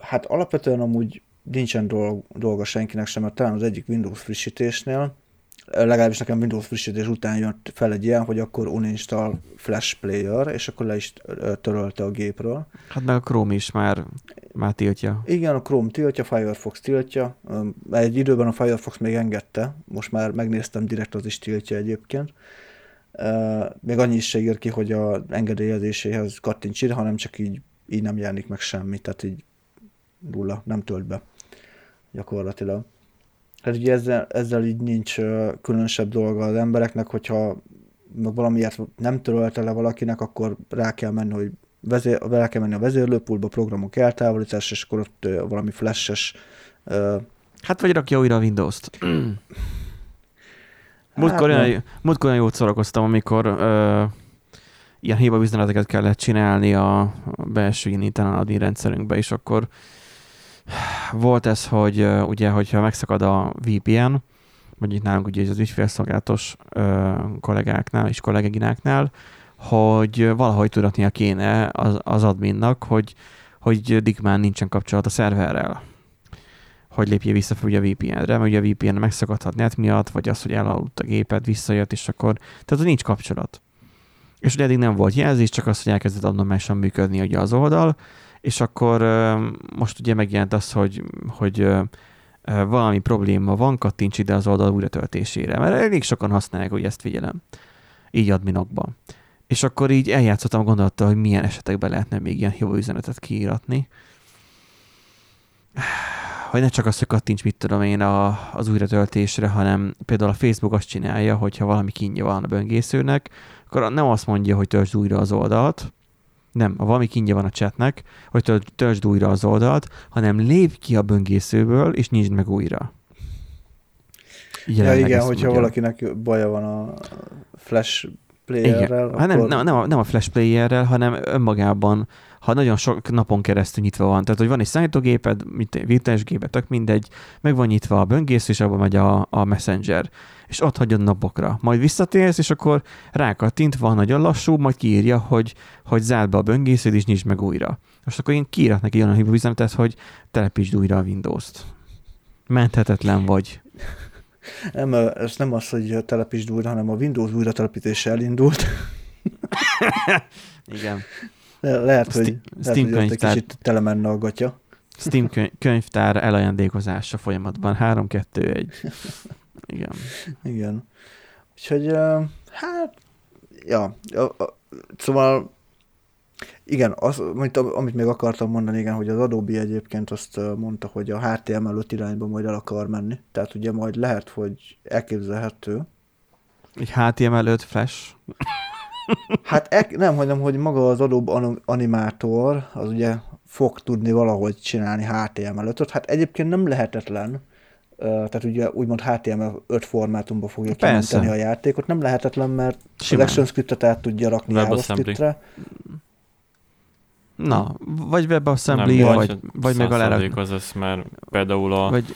Hát alapvetően amúgy nincsen dolg, dolga senkinek sem, mert talán az egyik Windows frissítésnél, legalábbis nekem Windows frissítés után jött fel egy ilyen, hogy akkor uninstall Flash Player, és akkor le is törölte a gépről. Hát meg a Chrome is már, már tiltja. Igen, a Chrome tiltja, Firefox tiltja. Egy időben a Firefox még engedte, most már megnéztem, direkt az is tiltja egyébként. Még annyi is se ír ki, hogy a engedélyezéséhez kattints ide, hanem csak így, így nem jelenik meg semmi, tehát így nulla, nem tölt be gyakorlatilag. Hát ugye ezzel, ezzel így nincs különösebb dolga az embereknek, hogyha valamiért nem törölte le valakinek, akkor rá kell menni, hogy vezér, rá kell menni a vezérlőpultba, programok eltávolítás, és akkor ott valami flashes Hát vagy rakja újra a Windows-t. Múltkor, Hát, olyan, múltkor olyan jót szórakoztam, amikor ö, ilyen hiba üzeneteket kellett csinálni a belső admin rendszerünkbe, és akkor volt ez, hogy ugye, hogyha megszakad a VPN, vagy itt nálunk ugye az ügyfélszolgálatos ö, kollégáknál és kollégináknál, hogy valahogy tudatnia kéne az, az adminnak, hogy, hogy addig már nincsen kapcsolat a szerverrel hogy lépje vissza ugye a VPN-re, mert ugye a VPN megszakadhat net miatt, vagy az, hogy elaludt a gépet, visszajött, és akkor, tehát nincs kapcsolat. És ugye eddig nem volt jelzés, csak az, hogy elkezdett abnormálisan működni ugye az oldal, és akkor most ugye megjelent az, hogy, hogy valami probléma van, kattints ide az oldal újratöltésére, mert elég sokan használják, hogy ezt figyelem, így adminokban. És akkor így eljátszottam a gondolattal, hogy milyen esetekben lehetne még ilyen jó üzenetet kiíratni hogy ne csak az, hogy kattints, mit tudom én, a, az újratöltésre, hanem például a Facebook azt csinálja, hogyha valami kínja van a böngészőnek, akkor nem azt mondja, hogy töltsd újra az oldalt, nem, ha valami kínja van a chatnek, hogy töltsd újra az oldalt, hanem lép ki a böngészőből, és nyisd meg újra. Jelenleg ja igen, hogyha mondja. valakinek baja van a flash playerrel. Igen. Akkor... Hát nem, nem, nem, a, nem a flash playerrel, hanem önmagában ha nagyon sok napon keresztül nyitva van. Tehát, hogy van egy szállítógéped, mint virtuális tök mindegy, meg van nyitva a böngész, és abban megy a, a messenger és ott hagyod napokra. Majd visszatérsz, és akkor rákattint, van nagyon lassú, majd kiírja, hogy, hogy zárd be a böngésződ, és nyisd meg újra. Most akkor én kiírok neki olyan üzenetet, hogy telepítsd újra a Windows-t. Menthetetlen vagy. Nem, ez nem az, hogy telepítsd újra, hanem a Windows újra telepítése elindult. Igen. Le- lehet, hogy, Steam lehet, hogy egy kicsit telemenne a gatya. Steam könyvtár elajándékozása folyamatban. 3, 2, 1. Igen. Igen. Úgyhogy, hát, ja, szóval igen, az, amit, amit még akartam mondani, igen, hogy az Adobe egyébként azt mondta, hogy a HTML5 irányba majd el akar menni. Tehát ugye majd lehet, hogy elképzelhető. Egy HTML5 Flash? Hát e, nem, hanem, hogy maga az Adobe animátor, az ugye fog tudni valahogy csinálni HTML5-öt. Hát egyébként nem lehetetlen, tehát ugye úgymond HTML5 formátumban fogja kimenteni a játékot. Nem lehetetlen, mert Simán. az ActionScript-et át tudja rakni JavaScript-re. Na, vagy WebAssembly, nem, vagy, vagy, vagy meg a az ez, mert például a... Vagy...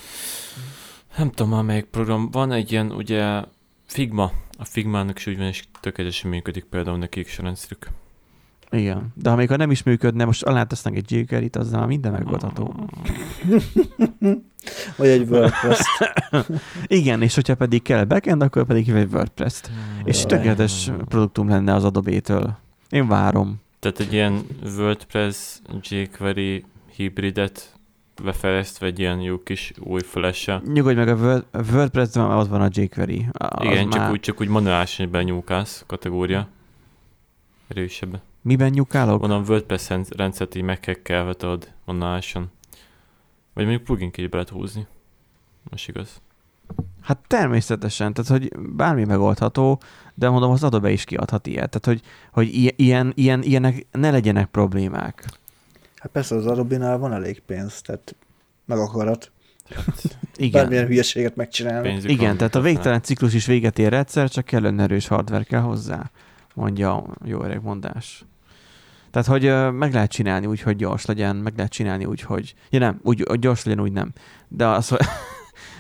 Nem tudom már melyik program, van egy ilyen, ugye Figma, a Figma-nak is úgy van, és tökéletesen működik például nekik is a rendszerük. Igen, de ha még ha nem is működne, most alá tesznek egy jQuery-t, azzal már minden megoldható. Vagy egy WordPress. Igen, és hogyha pedig kell backend, akkor pedig egy WordPress-t. Hmm. És tökéletes produktum lenne az Adobe-től. Én várom. Tehát egy ilyen WordPress jQuery hibridet befejeztve egy ilyen jó kis új flash Nyugodj meg, a WordPress-ben ott van a jQuery. Az Igen, már... csak úgy, csak úgy manuálisan benyúkálsz kategória. Erősebb. Miben nyúkálok? Onnan WordPress rendszert így megkekkelve tudod manuálisan. Vagy mondjuk plugin így be lehet húzni. Most igaz. Hát természetesen, tehát hogy bármi megoldható, de mondom, az Adobe is kiadhat ilyet. Tehát, hogy, hogy ilyen, ilyen, ilyenek ne legyenek problémák. Hát persze az Adobe-nál van elég pénz, tehát meg akarat. Hát, igen. Bármilyen hülyeséget megcsinálni. Pénzük igen, van, tehát a végtelen ciklus is véget ér egyszer, csak kellene erős hardware kell hozzá, mondja a jó öreg mondás. Tehát, hogy meg lehet csinálni úgy, hogy gyors legyen, meg lehet csinálni úgy, hogy... Ja nem, úgy, hogy gyors legyen, úgy nem. De az, hogy...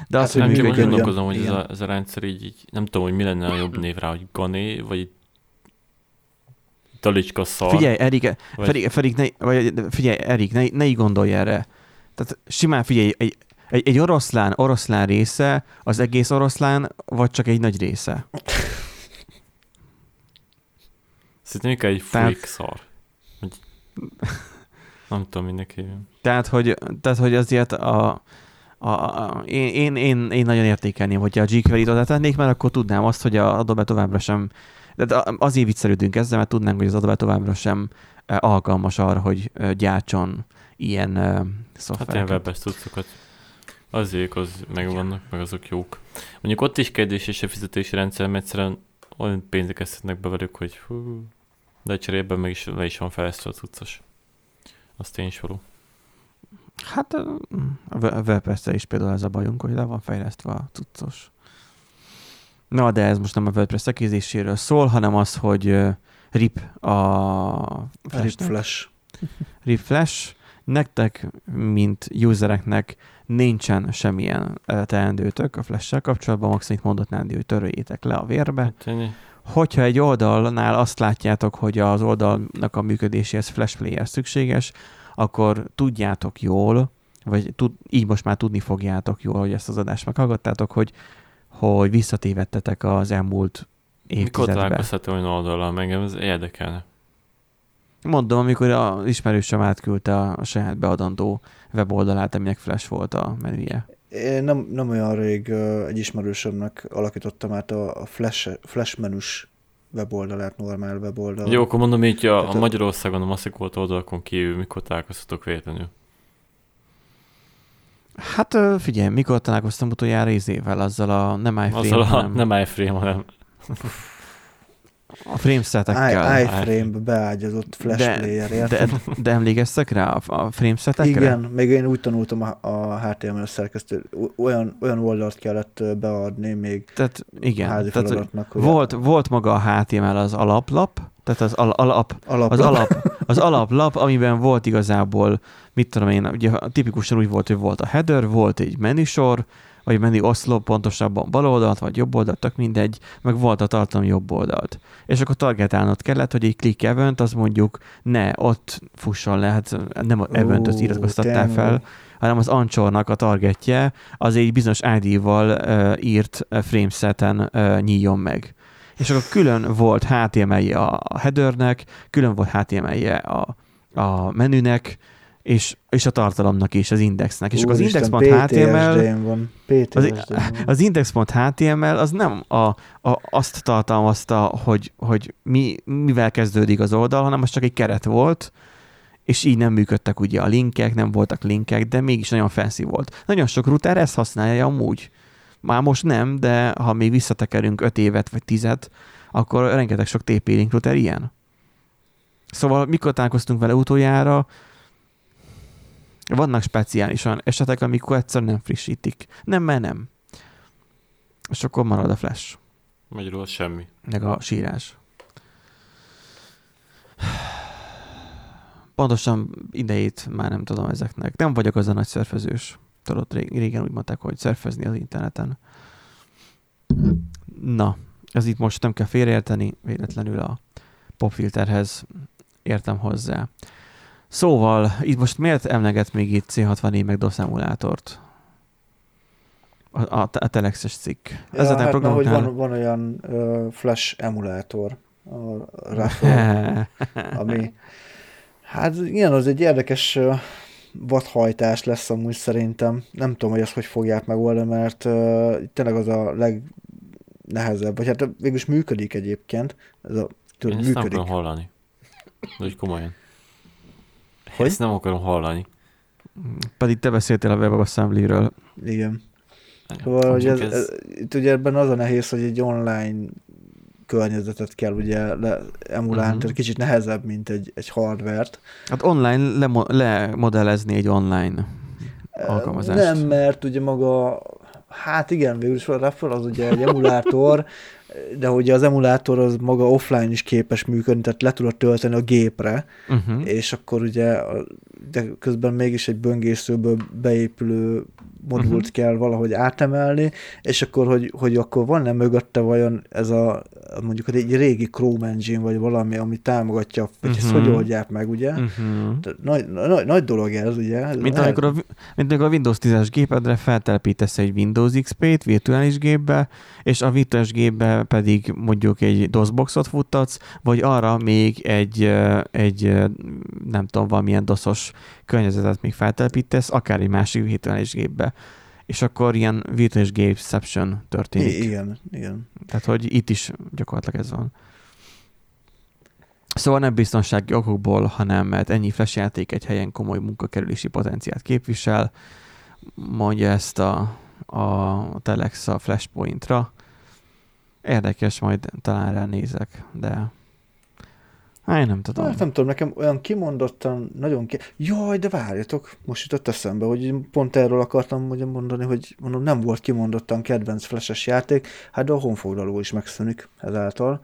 De azt, hát, hogy nem gondolkozom, hogy ez a, ez a rendszer így, így, nem tudom, hogy mi lenne a jobb név rá, hogy Gané, vagy Talicska szar. Figyelj, Erik, vagy... Ferik, Ferik ne, vagy, figyelj, Erik, ne, ne így gondolj erre. Tehát simán figyelj, egy, egy, egy oroszlán, oroszlán része az egész oroszlán, vagy csak egy nagy része? Szerintem egy freak Tehát... szar. Hogy... Nem tudom, mindenki. Tehát, hogy, tehát, hogy azért a, a, a, én, én, én, én, nagyon értékelném, hogyha a jQuery-t oda tennék, mert akkor tudnám azt, hogy a Adobe továbbra sem de azért viccelődünk ezzel, mert tudnánk, hogy az Adobe továbbra sem alkalmas arra, hogy gyártson ilyen szoftvereket. Hát ilyen webes cuccokat. Azért az megvannak, meg azok jók. Mondjuk ott is kérdés és a fizetési rendszer, mert egyszerűen olyan pénzeket szednek be velük, hogy hú, de cserében meg is le is van fejlesztve a cuccos. Az tény való. Hát a webes is például ez a bajunk, hogy le van fejlesztve a cuccos. Na, de ez most nem a WordPress ekézéséről szól, hanem az, hogy RIP a Flash. RIP Flash. RIP Flash. nektek, mint usereknek nincsen semmilyen teendőtök a flash kapcsolatban, Max itt mondott Nándi, hogy töröljétek le a vérbe. Hát ennyi. Hogyha egy oldalnál azt látjátok, hogy az oldalnak a működéséhez flash player szükséges, akkor tudjátok jól, vagy tud, így most már tudni fogjátok jól, hogy ezt az adást meghallgattátok, hogy, hogy visszatévettetek az elmúlt Mikor évtizedbe. találkozhatom olyan oldalal? Engem ez érdekelne. Mondom, amikor az ismerősöm átküldte a saját beadandó weboldalát, aminek flash volt a menüje. Én nem, nem olyan rég egy ismerősömnek alakítottam át a, a flash, flash menüs weboldalát, normál weboldal. Jó, akkor mondom így, a, Tehát a a- Magyarországon a maszik volt oldalakon kívül, mikor találkozhatok véletlenül. Hát figyelj, mikor találkoztam utoljára izével, azzal a nem iFrame, Azzal a, hanem nem iframe, hanem a framesetekkel. Iframe-be beágyazott flash De- player, De, érted? de emlékeztek rá a, a framesetekre? Igen, még én úgy tanultam a, a HTML szerkesztő, olyan, olyan oldalt kellett beadni még Tehát igen, házi tehát, feladatnak. hogy volt, volt maga a HTML az alaplap, tehát az al- alap, alap, az alap, az alaplap, amiben volt igazából, mit tudom én, ugye tipikusan úgy volt, hogy volt a header, volt egy menüsor, vagy menü oszlop, pontosabban bal oldalt, vagy jobb oldalt, tök mindegy, meg volt a tartalom jobb oldalt. És akkor targetálnod kellett, hogy egy click event, az mondjuk ne ott fusson le, hát nem a event Ó, iratkoztattál fel, hanem az anchornak a targetje az egy bizonyos ID-val uh, írt frameseten uh, nyíljon meg. És akkor külön volt HTML-je a headernek, külön volt HTML-je a, a menünek, és, és a tartalomnak is, az indexnek. És akkor az index.html, van. Van. az index.html az nem a, a, azt tartalmazta, hogy, hogy mi, mivel kezdődik az oldal, hanem az csak egy keret volt, és így nem működtek ugye a linkek, nem voltak linkek, de mégis nagyon fancy volt. Nagyon sok router ezt használja amúgy. Már most nem, de ha még visszatekerünk 5 évet vagy 10 akkor rengeteg sok TP link router ilyen. Szóval mikor találkoztunk vele utoljára, vannak speciális olyan esetek, amikor egyszer nem frissítik. Nem, mert nem. És akkor marad a flash, magyarul semmi. meg a sírás. Pontosan idejét már nem tudom ezeknek. Nem vagyok az a nagy szörfözős. Tudod, ré- régen úgy mondták, hogy szörfözni az interneten. Na, ez itt most nem kell félreérteni, véletlenül a popfilterhez értem hozzá. Szóval, itt most miért emleget még itt C64 meg DOS emulátort? A, a, a telexes cikk. Ja, a hát, mert hogy van, van olyan uh, flash emulátor, a Raffle, ami hát igen, az egy érdekes uh, vadhajtás lesz amúgy szerintem. Nem tudom, hogy ezt hogy fogják megoldani, mert uh, tényleg az a legnehezebb, vagy hát végülis működik egyébként. Ez a, Én tudod, ezt nem működik. hallani. De úgy komolyan. Hogy? Ezt nem akarom hallani. Pedig te beszéltél a WebAssembly-ről. Igen. Szóval, hogy ez, ez, itt ugye ebben az a nehéz, hogy egy online környezetet kell ugye le, emulálni, Mhm. tehát kicsit nehezebb, mint egy, egy hardvert. Hát online lemo- lemodellezni egy online alkalmazást. Nem, mert ugye maga, hát igen, végül is a Raffle az ugye egy emulátor, de ugye az emulátor az maga offline is képes működni, tehát le tudod tölteni a gépre, Uh-huh. és akkor ugye, de közben mégis egy böngészőből beépülő modult Mhm. uh-huh. kell valahogy átemelni, és akkor, hogy, hogy akkor van-e mögötte vajon ez a, mondjuk egy régi Chrome engine, vagy valami, ami támogatja, vagy uh-huh. ezt Mhm. hogy oldják meg, ugye? Uh-huh. Uh-huh. Nagy, nagy, nagy dolog ez, ugye? Mint lehet- amikor, a, mint amikor a Windows 10-es gépedre feltelepítesz egy Windows XP-t virtuális gépbe, és a virtuális gépbe pedig mondjuk egy DOS-boxot futtatsz, vagy arra még egy, egy nem tudom, valamilyen DOS-os környezetet még feltelepítesz, akár egy másik virtuális gépbe. És akkor ilyen virtuális gameception történik. I- igen, igen. Tehát, hogy itt is gyakorlatilag ez van. Szóval nem biztonsági okokból, hanem mert ennyi flash játék egy helyen komoly munkakerülési potenciált képvisel, mondja ezt a, a Telex a Flashpointra. Érdekes, majd talán ránézek, de hát én nem tudom. Hát nem tudom, nekem olyan kimondottan nagyon ki... Jaj, de várjatok, most jutott eszembe, hogy pont erről akartam mondani, hogy mondom, nem volt kimondottan kedvenc flashes játék, hát de a honfoglaló is megszűnik ezáltal.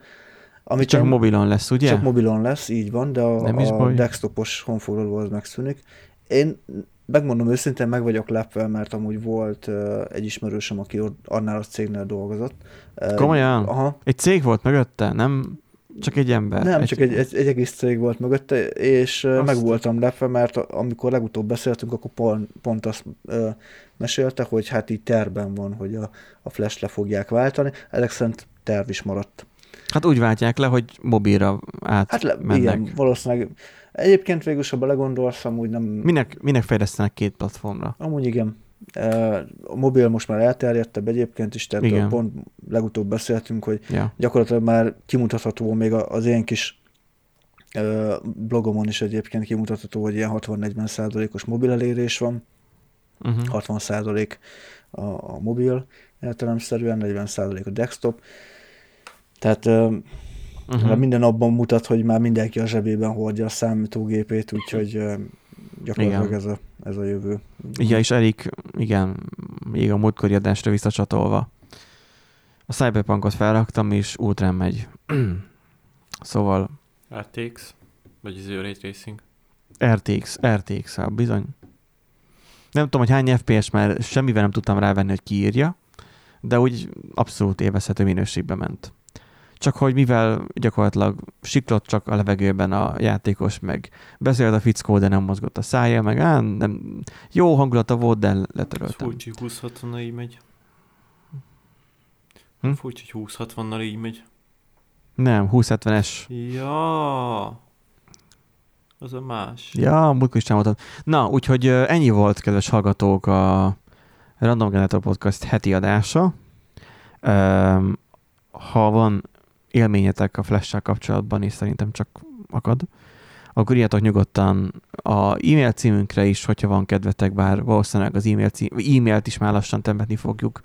Ami Csak mobilon lesz, ugye? Csak mobilon lesz, így van, de a, a desktopos honfoglaló az megszűnik. Én megmondom őszintén, meg vagyok lepve, mert amúgy volt uh, egy ismerősöm, aki annál a cégnél dolgozott. Uh, Komolyan? Aha. Egy cég volt mögötte, nem csak egy ember? Nem, egy... csak egy, egy, egy egész cég volt mögötte, és azt... meg voltam lepve, mert amikor legutóbb beszéltünk, akkor pont, pont azt uh, mesélte, hogy hát így terben van, hogy a, a Flash le fogják váltani. Ezek szerint terv is maradt. Hát úgy váltják le, hogy mobilra át Hát le, mennek. igen, valószínűleg. Egyébként végül, ha belegondolsz, amúgy nem... Minek, minek fejlesztenek két platformra? Amúgy igen. A mobil most már elterjedtebb egyébként is, tehát Igen. pont legutóbb beszéltünk, hogy Ja. gyakorlatilag már kimutatható még az én kis blogomon is egyébként kimutatható, hogy ilyen 60-40 százalékos mobil elérés van, Uh-huh. 60 százalék a, a mobil értelemszerűen, 40 százalék a desktop. Tehát Uh-huh. uh-huh. minden abban mutat, hogy már mindenki a zsebében hordja a számítógépét, úgyhogy gyakorlatilag Igen. ez a, ez a jövő. Ja, és elég, igen, még a múltkori adásra visszacsatolva. A Cyberpunkot felraktam, és útrán megy. szóval RTX, vagy az Ray Tracing. RTX, RTX, -el, bizony. Nem tudom, hogy hány FPS, mert semmivel nem tudtam rávenni, hogy kiírja, de úgy abszolút élvezhető minőségben ment. Csak hogy mivel gyakorlatilag siklott csak a levegőben a játékos, meg beszélt a fickó, de nem mozgott a szája, meg á, nem, jó hangulata volt, de letöröltem. Furcsa, hogy 20-60-nal így megy. Hm? Furcsa, hogy 20-60-nal így megy. Nem, 2070-es. Ja, az a más. Ja, múltkor is támadtam. Na, úgyhogy ennyi volt, kedves hallgatók, a Random Generator Podcast heti adása. Öm, Ha van élményetek a flash kapcsolatban, és szerintem csak akad, akkor írjatok nyugodtan a e-mail címünkre is, hogyha van kedvetek, bár valószínűleg az e-mail cím, e-mailt is már lassan temetni fogjuk.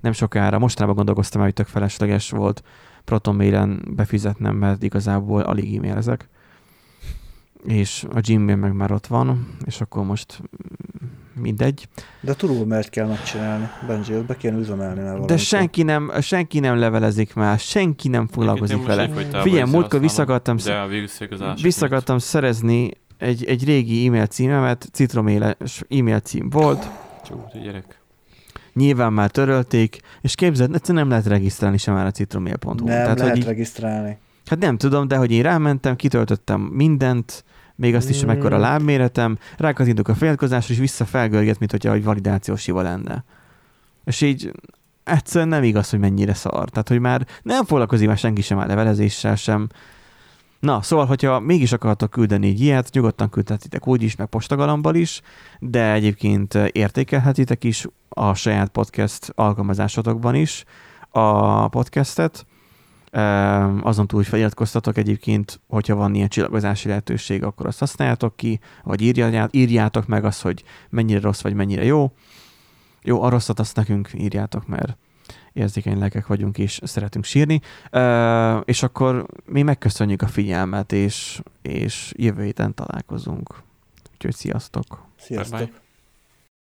Nem sokára. Mostanában gondolkoztam, hogy tök felesleges volt Proton mailen befizetnem, mert igazából alig e-mailezek. És a Gmail meg már ott van, és akkor most mindegy. De a turbo mert kell megcsinálni. Benji, be kéne üzemelni már De senki nem, senki nem levelezik már, senki nem foglalkozik vele. Figyelj, múltkor visszakartam, visszakartam szerezni egy, egy régi e-mail címemet, citroméles e-mail cím volt, Csúti gyerek. nyilván már törölték, és képzeld, egyszerűen nem lehet regisztrálni sem már a citromail.hu. Nem Tehát, lehet hogy így, regisztrálni. hát nem tudom, de hogy én rámentem, kitöltöttem mindent, még azt is, hogy mekkora Mm. lábméretem, rákattintok a feliratkozásra, és vissza felgörget, mint hogyha egy validációs hiba lenne. És így egyszerűen nem igaz, hogy mennyire szar. Tehát, hogy már nem foglalkozik már senki sem már levelezéssel sem. Na, szóval, hogyha mégis akartok küldeni egy ilyet, nyugodtan küldhetitek úgy is, meg postagalambal is, de egyébként értékelhetitek is a saját podcast alkalmazásotokban is a podcastet. Azon túl, hogy feliratkoztatok egyébként, hogyha van ilyen csillagozási lehetőség, akkor azt használjátok ki, vagy írjátok, írjátok meg azt, hogy mennyire rossz, vagy mennyire jó. Jó, a rosszat azt nekünk írjátok, mert érzékeny lelkek vagyunk, és szeretünk sírni. Uh, és akkor mi megköszönjük a figyelmet, és, és jövő héten találkozunk. Úgyhogy sziasztok! Sziasztok. Bye-bye.